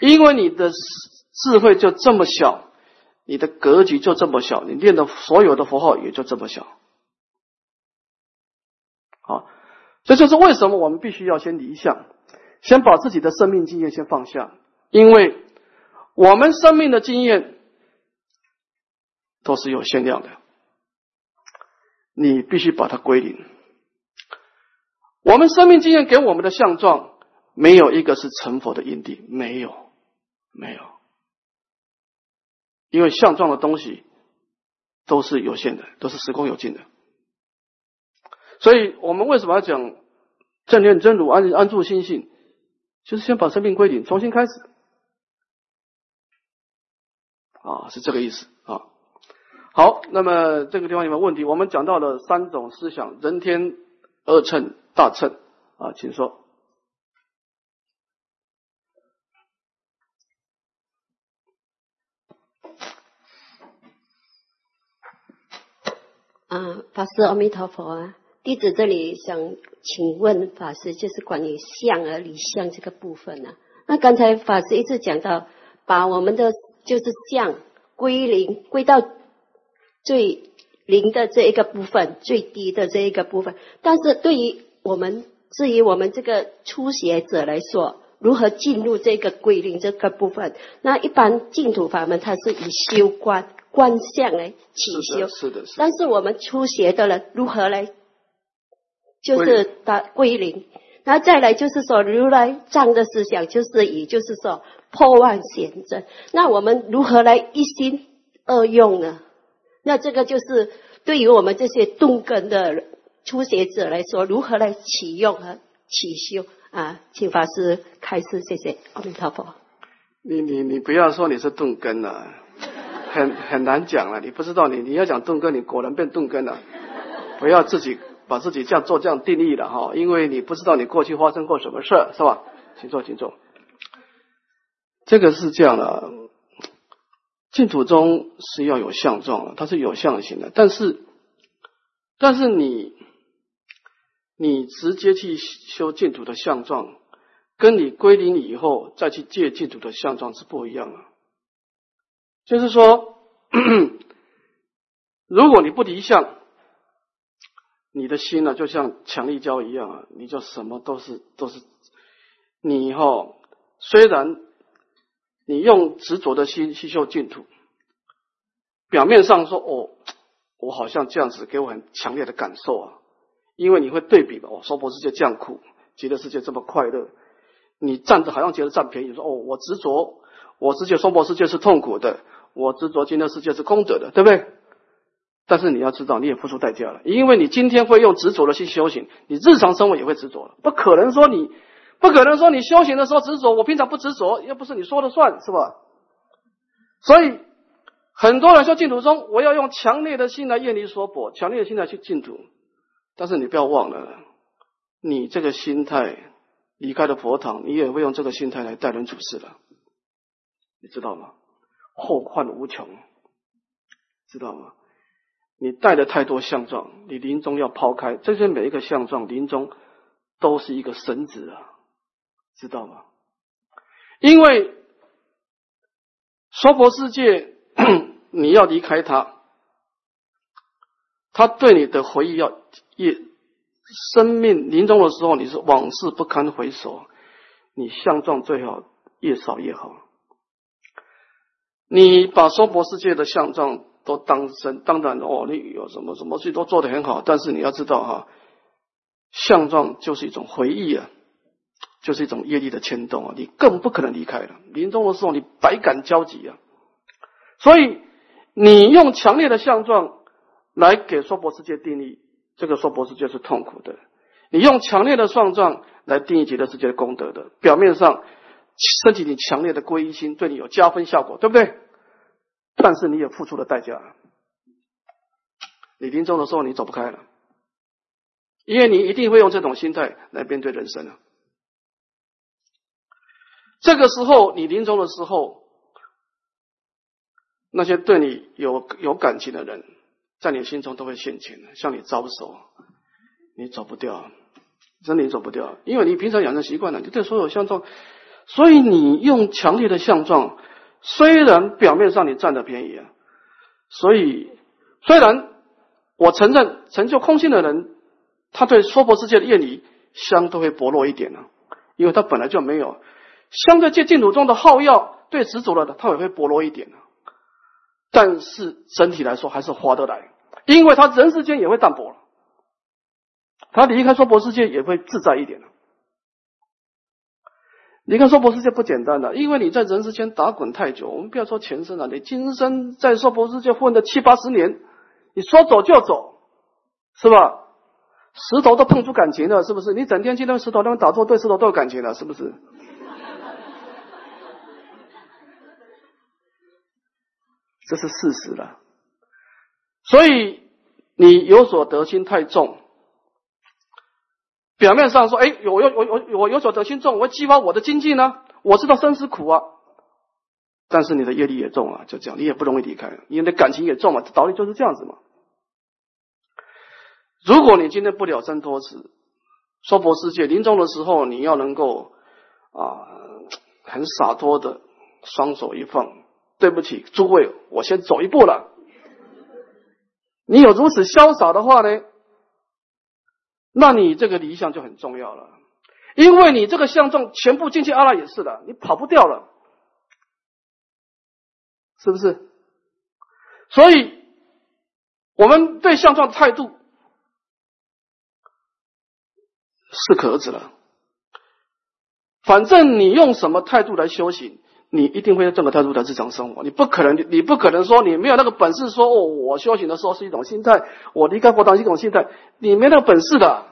因为你的智慧就这么小，你的格局就这么小，你念的所有的佛号也就这么小。好，这就是为什么我们必须要先离相，先把自己的生命经验先放下，因为我们生命的经验。都是有限量的，你必须把它归零。我们生命经验给我们的相状，没有一个是成佛的因地，没有，没有，因为相状的东西都是有限的，都是时空有尽的。所以我们为什么要讲正念真如安安住心性，就是先把生命归零，重新开始。啊，是这个意思。好，那么这个地方有没有问题？我们讲到了三种思想：人天、二乘、大乘。啊，请说。啊，法师阿弥陀佛啊！弟子这里想请问法师，就是关于相而离相这个部分呢？那刚才法师一直讲到，把我们的就是相归零，归到。最零的这一个部分，最低的这一个部分，但是对于我们，至于我们这个初学者来说，如何进入这个归零这个部分？那一般净土法门，它是以修观观相来起修，是的，是的。但是我们初学的人如何来，就是达归零？然后再来就是说，如来藏的思想就是以就是说破万显真，那我们如何来一心二用呢？那这个就是对于我们这些动根的初学者来说，如何来启用和起修啊？请法师开示，谢谢阿弥陀佛。你你你不要说你是动根了，很很难讲了。你不知道你你要讲动根，你果然变动根了。不要自己把自己这样做这样定义了哈，因为你不知道你过去发生过什么事是吧？请坐，请坐。这个是这样的。净土中是要有相状的，它是有相型的。但是，但是你，你直接去修净土的相状，跟你归零以后再去借净土的相状是不一样的。就是说，(coughs) 如果你不离相，你的心呢就像强力胶一样啊，你就什么都是都是你以后虽然。你用执着的心去修净土，表面上说哦，我好像这样子给我很强烈的感受啊，因为你会对比嘛，哦，娑婆世界这样苦，极乐世界这么快乐，你站着好像觉得占便宜，说哦，我执着，我执着娑婆世界是痛苦的，我执着极乐世界是功德的，对不对？但是你要知道，你也付出代价了，因为你今天会用执着的心修行，你日常生活也会执着了，不可能说你。不可能说你修行的时候执着，我平常不执着，又不是你说了算，是吧？所以很多人说净土中，我要用强烈的心来愿离娑婆，强烈的心来去净土。但是你不要忘了，你这个心态离开了佛堂，你也会用这个心态来待人处事的，你知道吗？后患无穷，知道吗？你带的太多相状，你临终要抛开这些每一个相状，临终都是一个绳子啊。知道吗？因为娑婆世界，(clears throat) 你要离开他，他对你的回忆要越生命临终的时候，你是往事不堪回首，你相状最好越少越好。你把娑婆世界的相状都当真，当然哦，你有什么什么事都做得很好，但是你要知道哈，相状就是一种回忆啊。就是一种业力的牵动啊，你更不可能离开了。临终的时候，你百感交集啊，所以你用强烈的相状来给娑婆世界定义，这个娑婆世界是痛苦的；你用强烈的相状来定义极乐世界的功德的，表面上升起你强烈的皈依心，对你有加分效果，对不对？但是你也付出了代价，你临终的时候你走不开了，因为你一定会用这种心态来面对人生啊。这个时候，你临终的时候，那些对你有有感情的人，在你心中都会现前，向你招手，你走不掉，真的你走不掉，因为你平常养成习惯了，你对所有相状，所以你用强烈的相状，虽然表面上你占的便宜啊，所以虽然我承认成就空性的人，他对娑婆世界的厌离相对会薄弱一点呢，因为他本来就没有相对界净土中的好药对执着了的，他也会薄弱一点。但是整体来说还是划得来，因为他人世间也会淡薄了，他离开娑婆世界也会自在一点了。离开娑婆世界不简单的，因为你在人世间打滚太久，我们不要说前生了，你今生在娑婆世界混了七八十年，你说走就走，是吧？石头都碰出感情了，是不是？你整天去那石头那边打坐，对石头都有感情了，是不是？这是事实了，所以你有所得心太重，表面上说，哎，我有我我我有所得心重，我激发我的精进呢，我知道生死苦啊，但是你的业力也重啊，就这样，你也不容易离开，你的感情也重嘛，道理就是这样子嘛。如果你今天不了生多子，娑婆世界临终的时候，你要能够啊，很洒脱的双手一放。对不起，诸位，我先走一步了。你有如此潇洒的话呢？那你这个理想就很重要了，因为你这个相状全部进去阿拉也是的，你跑不掉了，是不是？所以，我们对相状的态度适可而止了。反正你用什么态度来修行？你一定会用这个态度的日常生活，你不可能，你不可能说你没有那个本事说哦，我修行的时候是一种心态，我离开佛堂是一种心态，你没那个本事的。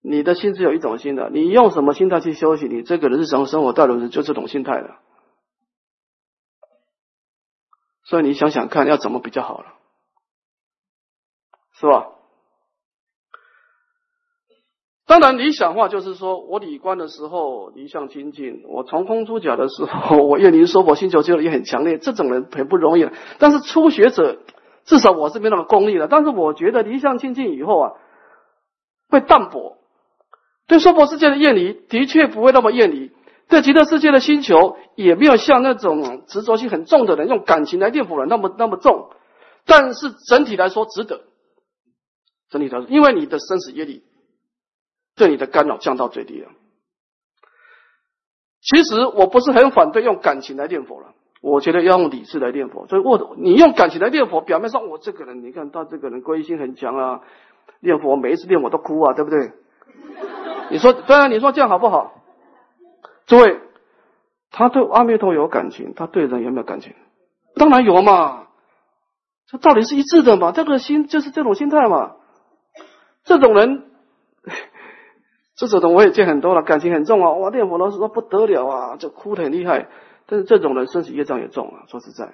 你的心只有一种心的，你用什么心态去修行，你这个人日常生活带入的就这种心态的。所以你想想看，要怎么比较好了，是吧？当然，理想化就是说，我理观的时候离相清净；我从空出假的时候，(laughs) 我愿离说佛心求就也很强烈。这种人很不容易。但是初学者，至少我是没那么功利的。但是我觉得离相清净以后啊，会淡薄。对娑婆世界的厌离，的确不会那么厌离；对极乐世界的星球，也没有像那种执着性很重的人用感情来念佛人那么那么重。但是整体来说，值得。整体来说，因为你的生死业力。对你的干扰降到最低了。其实我不是很反对用感情来念佛了，我觉得要用理智来念佛。所以，我你用感情来念佛，表面上我这个人，你看他这个人归心很强啊，念佛每一次念我都哭啊，对不对？(laughs) 你说，当然你说这样好不好？诸位，他对阿弥陀有感情，他对人有没有感情？当然有嘛，这道理是一致的嘛，这个心就是这种心态嘛，这种人。这种人我也见很多了，感情很重啊！哇，念佛老师说不得了啊，就哭得很厉害。但是这种人身体业障也重啊，说实在，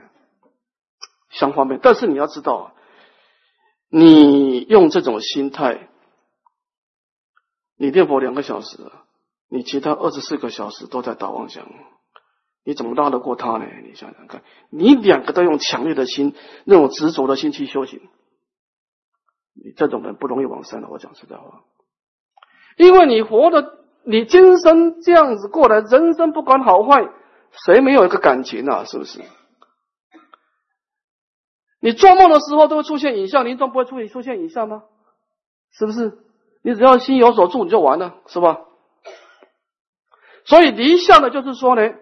相方面。但是你要知道，你用这种心态，你念佛两个小时，你其他二十四个小时都在打妄想，你怎么拉得过他呢？你想想看，你两个都用强烈的心，那种执着的心去修行，你这种人不容易往生的。我讲实在话。因为你活的，你今生这样子过来，人生不管好坏，谁没有一个感情啊？是不是？你做梦的时候都会出现影像，临终不会出现出现影像吗？是不是？你只要心有所住，你就完了，是吧？所以离相的就是说呢，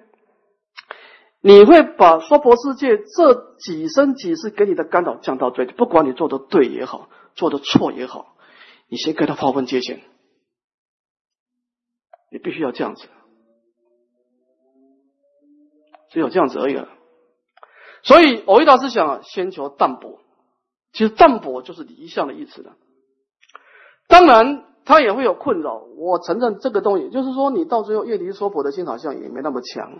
你会把娑婆世界这几生几世给你的干扰降到最低，不管你做的对也好，做的错也好，你先跟他划分界限。你必须要这样子，只有这样子而已了。所以偶一大师想，先求淡泊。其实淡泊就是离相的意思了。当然，他也会有困扰。我承认这个东西，就是说，你到最后越离说佛的心好像也没那么强，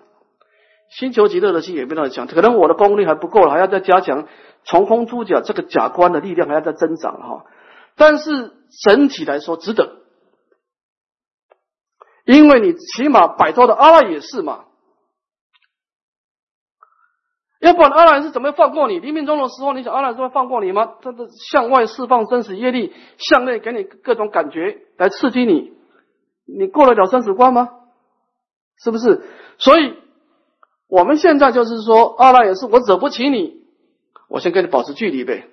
心求极乐的心也没那么强。可能我的功力还不够，还要再加强从空出假这个假观的力量，还要再增长哈。但是整体来说，值得。因为你起码摆脱的阿赖也是嘛，要不然阿赖是怎么放过你？临命终的时候，你想阿赖会放过你吗？他的向外释放生死业力，向内给你各种感觉来刺激你，你过得了生死关吗？是不是？所以我们现在就是说，阿赖也是我惹不起你，我先跟你保持距离呗。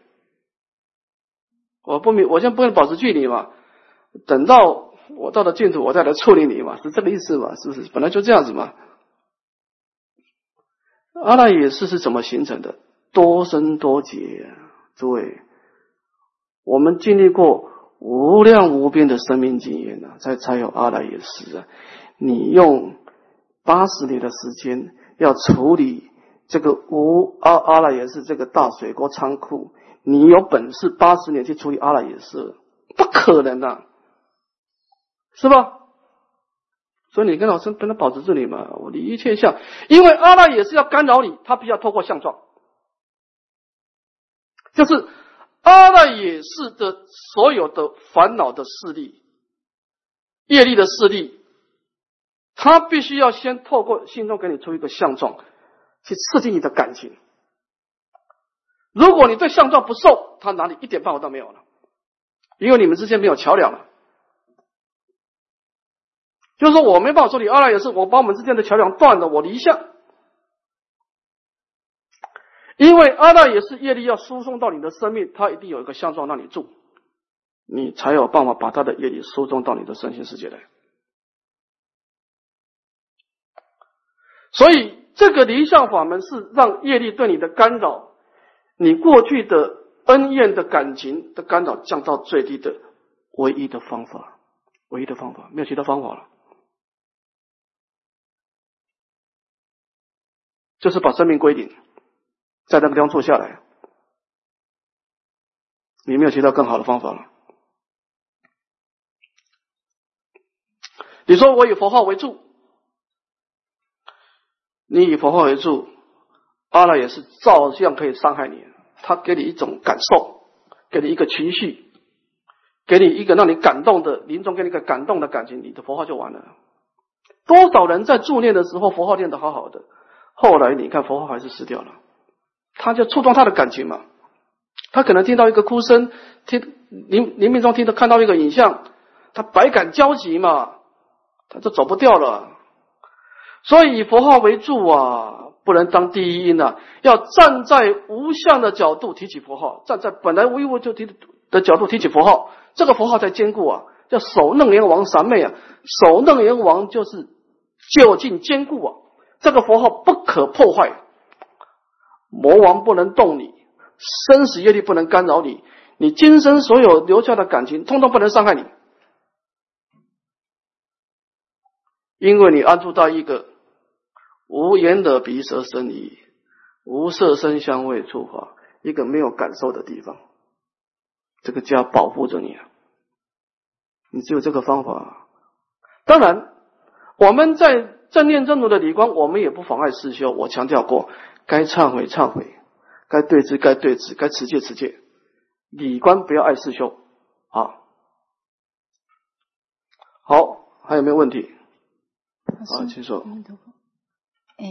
我不明，我先不跟你保持距离嘛，等到我到了净土，我再来处理你嘛，是这个意思嘛？是不是？本来就这样子嘛。阿赖耶识是怎么形成的？多生多劫，诸位，我们经历过无量无边的生命经验呢，才才有阿赖耶识啊。你用八十年的时间要处理这个无阿阿赖耶识这个大水锅仓库，你有本事八十年去处理阿赖耶识，不可能的，是吧？所以你跟老师跟他保持这里嘛，我的一切相，因为阿赖也是要干扰你，他必须要透过相状，就是阿赖也是的所有的烦恼的势力、业力的势力，他必须要先透过心中给你出一个相状，去刺激你的感情。如果你对相状不受，他哪里一点办法都没有了，因为你们之间没有桥梁了。就是说我没办法处理阿赖也是我把我们之间的桥梁断了，我离相，因为阿赖也是业力要输送到你的生命，它一定有一个相状让你住，你才有办法把他的业力输送到你的身心世界来。所以这个离相法门是让业力对你的干扰，你过去的恩怨的感情的干扰降到最低的唯一的方法，唯一的方法，没有其他方法了。就是把生命归零，在那个地方坐下来，你没有其他更好的方法了。你说我以佛号为主，你以佛号为主，阿赖也是照样可以伤害你。他给你一种感受，给你一个情绪，给你一个让你感动的临终，给你一个感动的感情，你的佛号就完了。多少人在助念的时候，佛号念得好好的。后来你看佛号还是死掉了，他就触动他的感情嘛。他可能听到一个哭声，听临临命中听到看到一个影像，他百感交集嘛，他就走不掉了。所以以佛号为主啊，不能当第一因呐，要站在无相的角度提起佛号，站在本来无一物就提的角度提起佛号，这个佛号才坚固啊。叫守楞严王三昧啊，守楞严王就是就近坚固啊。这个佛号不可破坏，魔王不能动你，生死业力不能干扰你，你今生所有留下的感情，通通不能伤害你，因为你安住到一个无言的鼻舌身意、无色声香味触法，一个没有感受的地方，这个家保护着你啊，你只有这个方法。当然，我们在。正念正如的理观，我们也不妨碍师修。我强调过，该忏悔忏悔，该对峙该对峙，该持戒持戒。理观不要碍师修啊。好，还有没有问题？啊，请说。哎，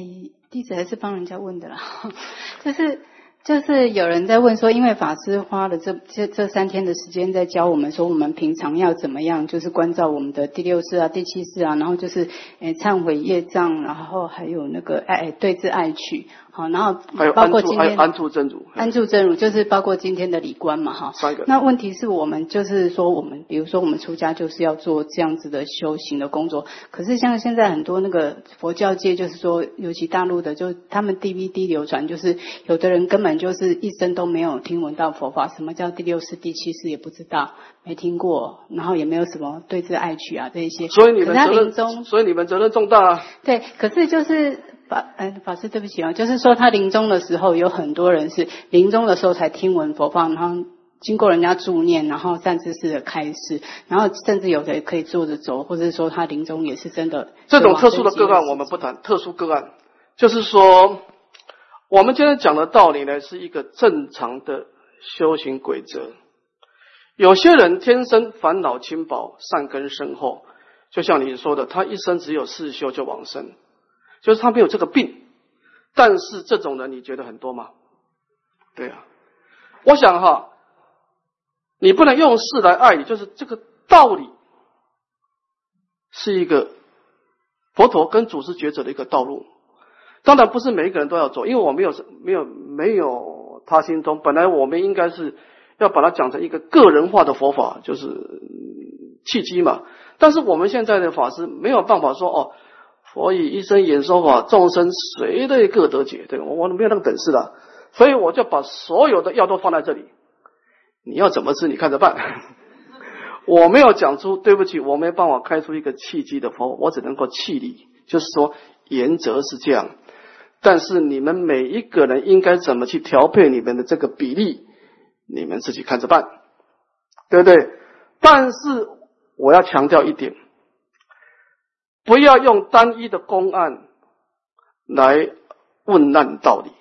弟子还是帮人家问的啦，(laughs) 就是。就是有人在问说，因为法师花了这这这三天的时间在教我们说，我们平常要怎么样，就是关照我们的第六世啊、第七世啊，然后就是诶忏悔业障，然后还有那个爱对治爱取。好，然后包括今天安住真如，安住真如就是包括今天的礼观嘛，哈。三个。那问题是我们就是说，我们比如说我们出家就是要做这样子的修行的工作，可是像现在很多那个佛教界，就是说，尤其大陆的，就他们 DVD 流传，就是有的人根本就是一生都没有听闻到佛法，什么叫第六世、第七世也不知道，没听过，然后也没有什么对治爱取啊这一些。所以你们责任，所以你们责任重大啊。对，可是就是。法哎，法师，对不起啊，就是说他临终的时候，有很多人是临终的时候才听闻佛法，然后经过人家助念，然后善知识的开示，然后甚至有的可以坐着走，或者说他临终也是真的。这种特殊的个案我们不谈，特殊个案就是说，我们今天讲的道理呢，是一个正常的修行规则。有些人天生烦恼轻薄，善根深厚，就像你说的，他一生只有四修就往生。就是他没有这个病，但是这种人你觉得很多吗？对啊，我想哈，你不能用事来爱你，就是这个道理是一个佛陀跟祖师抉择的一个道路。当然不是每一个人都要走，因为我没有没有没有他心中本来我们应该是要把它讲成一个个人化的佛法，就是契机嘛。但是我们现在的法师没有办法说哦。佛以一生演说法，众生谁类各得解？对我我没有那个本事的，所以我就把所有的药都放在这里。你要怎么吃，你看着办。(laughs) 我没有讲出，对不起，我没办法开出一个契机的佛，我只能够气你，就是说原则是这样。但是你们每一个人应该怎么去调配你们的这个比例，你们自己看着办，对不对？但是我要强调一点。不要用单一的公案来问难道理。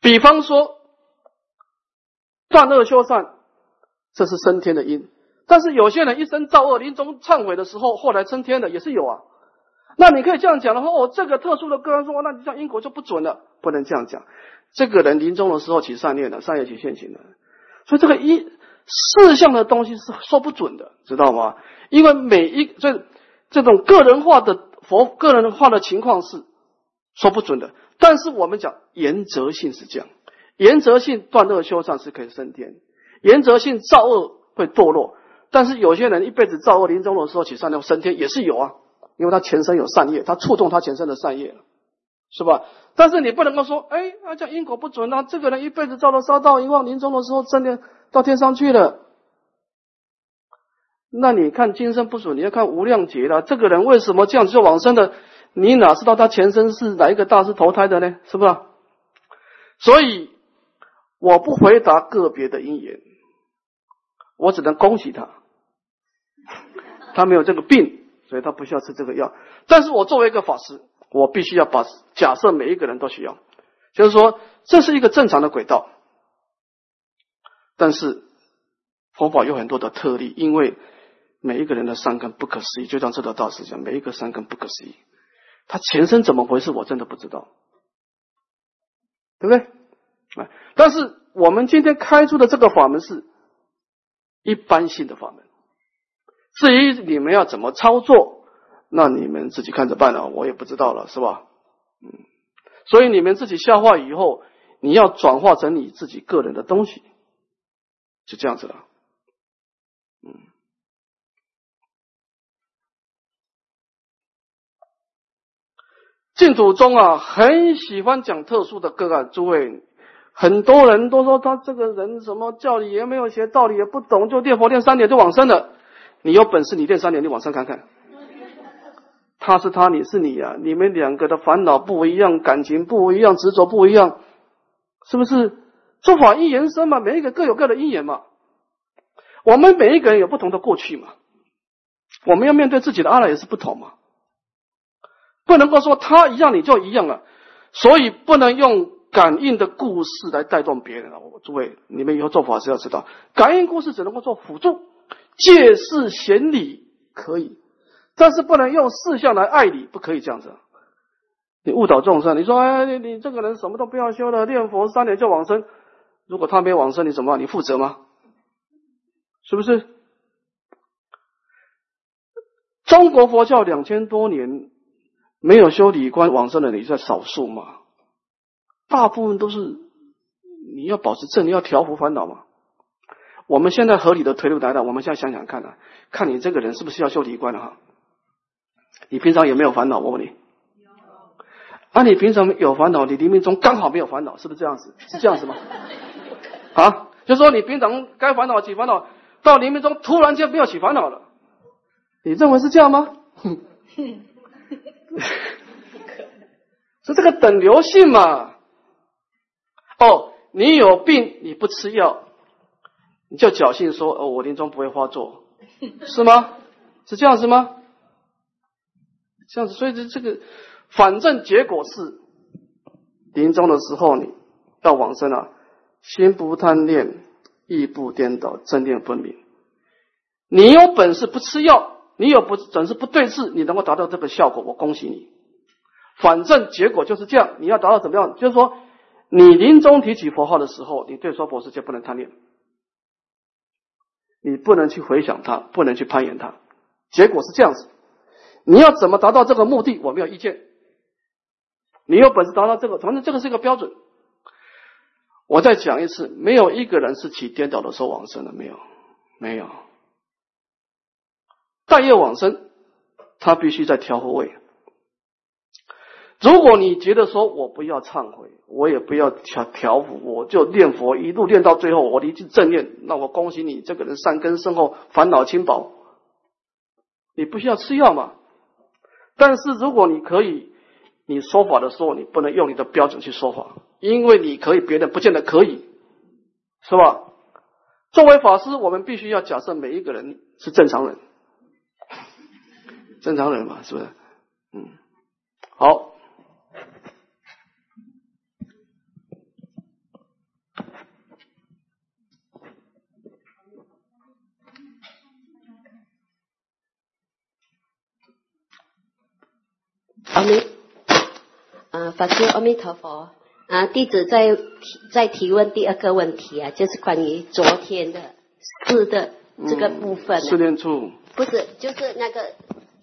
比方说，断恶修善，这是升天的因。但是有些人一生造恶，临终忏悔的时候，后来升天的也是有啊。那你可以这样讲的话，哦，这个特殊的个案说，那你讲因果就不准了，不能这样讲。这个人临终的时候起善念了，善业起现行了，所以这个一事项的东西是说不准的，知道吗？因为每一这。这种个人化的佛个人化的情况是说不准的，但是我们讲原则性是这样，原则性断恶修善是可以升天，原则性造恶会堕落，但是有些人一辈子造恶，临终的时候起善念升天也是有啊，因为他前身有善业，他触动他前身的善业，是吧？但是你不能够说，哎，啊讲因果不准啊，这个人一辈子造了杀道淫妄，临终的时候升天到天上去了。那你看今生不属，你要看无量劫了。这个人为什么这样就往生的？你哪知道他前生是哪一个大师投胎的呢？是不是？所以我不回答个别的因缘，我只能恭喜他，他没有这个病，所以他不需要吃这个药。但是我作为一个法师，我必须要把假设每一个人都需要，就是说这是一个正常的轨道。但是佛法有很多的特例，因为。每一个人的三根不可思议，就像这道大师讲，每一个三根不可思议，他前身怎么回事，我真的不知道，对不对？哎，但是我们今天开出的这个法门是一般性的法门，至于你们要怎么操作，那你们自己看着办了，我也不知道了，是吧？嗯，所以你们自己消化以后，你要转化成你自己个人的东西，就这样子了，嗯。净土宗啊，很喜欢讲特殊的个案。诸位，很多人都说他这个人什么教理也没有学，道理也不懂，就念佛念三年就往生了。你有本事，你念三年，你往生看看。他是他，你是你呀。你们两个的烦恼不一样，感情不一样，执着不一样，是不是？诸法因缘生嘛，每一个各有各的因缘嘛。我们每一个人有不同的过去嘛，我们要面对自己的阿赖也是不同嘛。不能够说他一样你就一样了，所以不能用感应的故事来带动别人啊！诸位，你们以后做法是要知道，感应故事只能够做辅助，借势显理可以，但是不能用事项来爱你，不可以这样子。你误导众生，你说哎，你你这个人什么都不要修了，念佛三年就往生，如果他没往生，你怎么办？你负责吗？是不是？中国佛教两千多年。没有修理观往生的，你在少数嘛？大部分都是你要保持正，你要调伏烦恼嘛。我们现在合理的推论来了，我们现在想想看啊，看你这个人是不是要修理观的哈？你平常有没有烦恼？我问你。啊，你平常有烦恼，你黎明中刚好没有烦恼，是不是这样子？是这样子吗？(laughs) 啊，就说你平常该烦恼起烦恼，到黎明中突然间不要起烦恼了，你认为是这样吗？(laughs) (laughs) (laughs) 是这个等流性嘛？哦，你有病你不吃药，你就侥幸说哦，我临终不会发作，是吗？是这样子吗？这样子，所以这这个，反正结果是临终的时候你到往生了，心不贪恋，意不颠倒，正念分明。你有本事不吃药。你有不总是不对治，你能够达到这个效果，我恭喜你。反正结果就是这样。你要达到怎么样？就是说，你临终提起佛号的时候，你对娑婆世界不能贪恋，你不能去回想它，不能去攀岩它。结果是这样子。你要怎么达到这个目的？我没有意见。你有本事达到这个，反正这个是一个标准。我再讲一次，没有一个人是起颠倒的时候往生的，没有，没有。待业往生，他必须在调和位。如果你觉得说我不要忏悔，我也不要调调伏，我就念佛一路念到最后，我离去正念，那我恭喜你，这个人善根深厚，烦恼轻薄，你不需要吃药嘛？但是如果你可以，你说法的时候，你不能用你的标准去说法，因为你可以，别人不见得可以，是吧？作为法师，我们必须要假设每一个人是正常人，正常人嘛，是不是？嗯，好。阿弥，啊，法师阿弥陀佛啊！弟子在在提问第二个问题啊，就是关于昨天的四的这个部分。四念处。不是，就是那个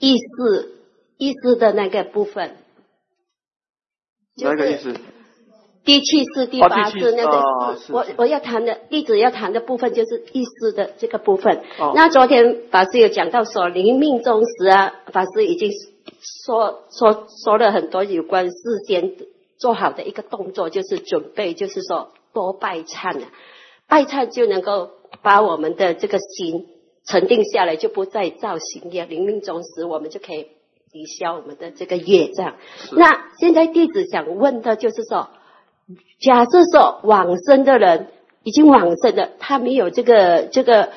意思意思的那个部分。哪个意思？第七次、第八次那个，我我要谈的弟子要谈的部分就是意识的这个部分。那昨天法师有讲到说临命终时啊，法师已经。说说说了很多有关事先做好的一个动作，就是准备，就是说多拜忏啊，拜忏就能够把我们的这个心沉定下来，就不再造行业。临命终时，我们就可以抵消我们的这个业障。那现在弟子想问的就是说，假设说往生的人已经往生了，他没有这个这个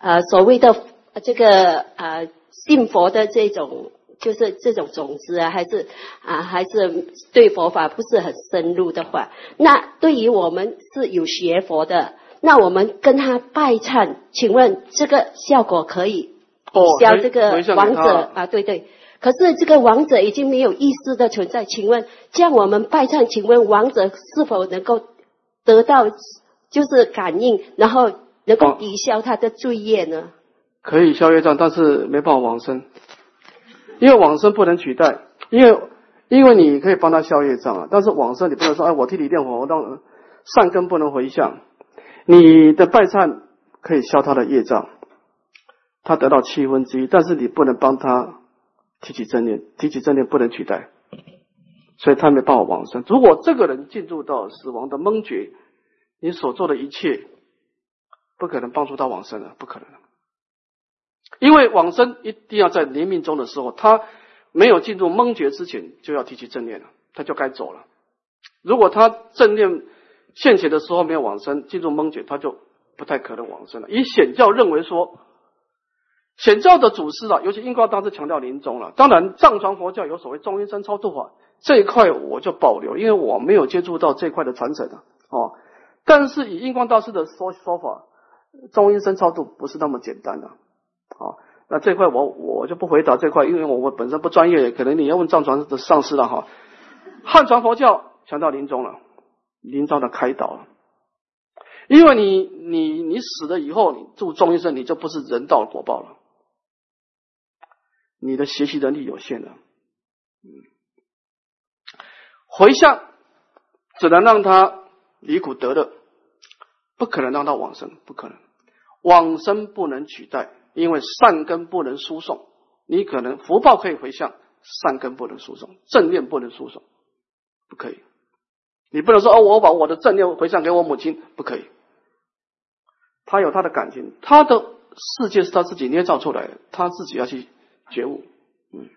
呃所谓的这个呃信佛的这种。就是这种种子啊，还是啊，还是对佛法不是很深入的话，那对于我们是有学佛的，那我们跟他拜忏，请问这个效果可以抵消这个王者啊？对对。可是这个王者已经没有意识的存在，请问这样我们拜忏，请问王者是否能够得到就是感应，然后能够抵消他的罪业呢？可以消业障，但是没办法往生。因为往生不能取代，因为因为你可以帮他消业障啊，但是往生你不能说哎，我替你念佛，我让善根不能回向，你的拜忏可以消他的业障，他得到七分之一，但是你不能帮他提起正念，提起正念不能取代，所以他没办法往生。如果这个人进入到死亡的懵觉，你所做的一切不可能帮助他往生了，不可能。因为往生一定要在临命中的时候，他没有进入蒙觉之前，就要提起正念了，他就该走了。如果他正念现前的时候没有往生，进入蒙觉，他就不太可能往生了。以显教认为说，显教的祖师啊，尤其印光大师强调临终了。当然，藏传佛教有所谓中阴身超度法这一块，我就保留，因为我没有接触到这块的传承啊。哦，但是以印光大师的说说法，中阴身超度不是那么简单的。好，那这块我我就不回答这块，因为我我本身不专业，可能你要问藏传的上师了哈。汉传佛教强调临终了，临终的开导了，因为你你你死了以后，你住中医生，你就不是人道果报了，你的学习能力有限了，嗯，回向只能让他离苦得乐，不可能让他往生，不可能，往生不能取代。因为善根不能输送，你可能福报可以回向，善根不能输送，正念不能输送，不可以。你不能说哦，我把我的正念回向给我母亲，不可以。他有他的感情，他的世界是他自己捏造出来的，他自己要去觉悟。嗯，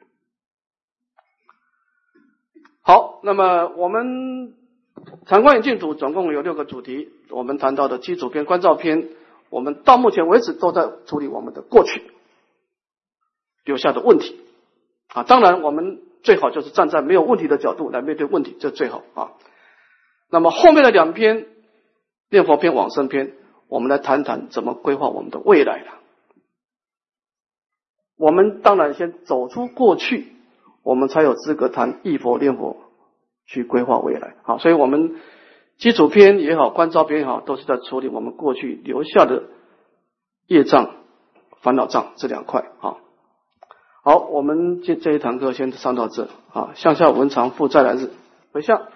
好，那么我们禅观净土总共有六个主题，我们谈到的基础篇、观照篇。我们到目前为止都在处理我们的过去留下的问题啊，当然我们最好就是站在没有问题的角度来面对问题，这最好啊。那么后面的两篇念佛篇、往生篇，我们来谈谈怎么规划我们的未来了。我们当然先走出过去，我们才有资格谈忆佛念佛，去规划未来。好，所以我们基础篇也好，观照篇也好，都是在处理我们过去留下的业障、烦恼障这两块。好，好，我们这这一堂课先上到这。好，向下文长复再来日，回向。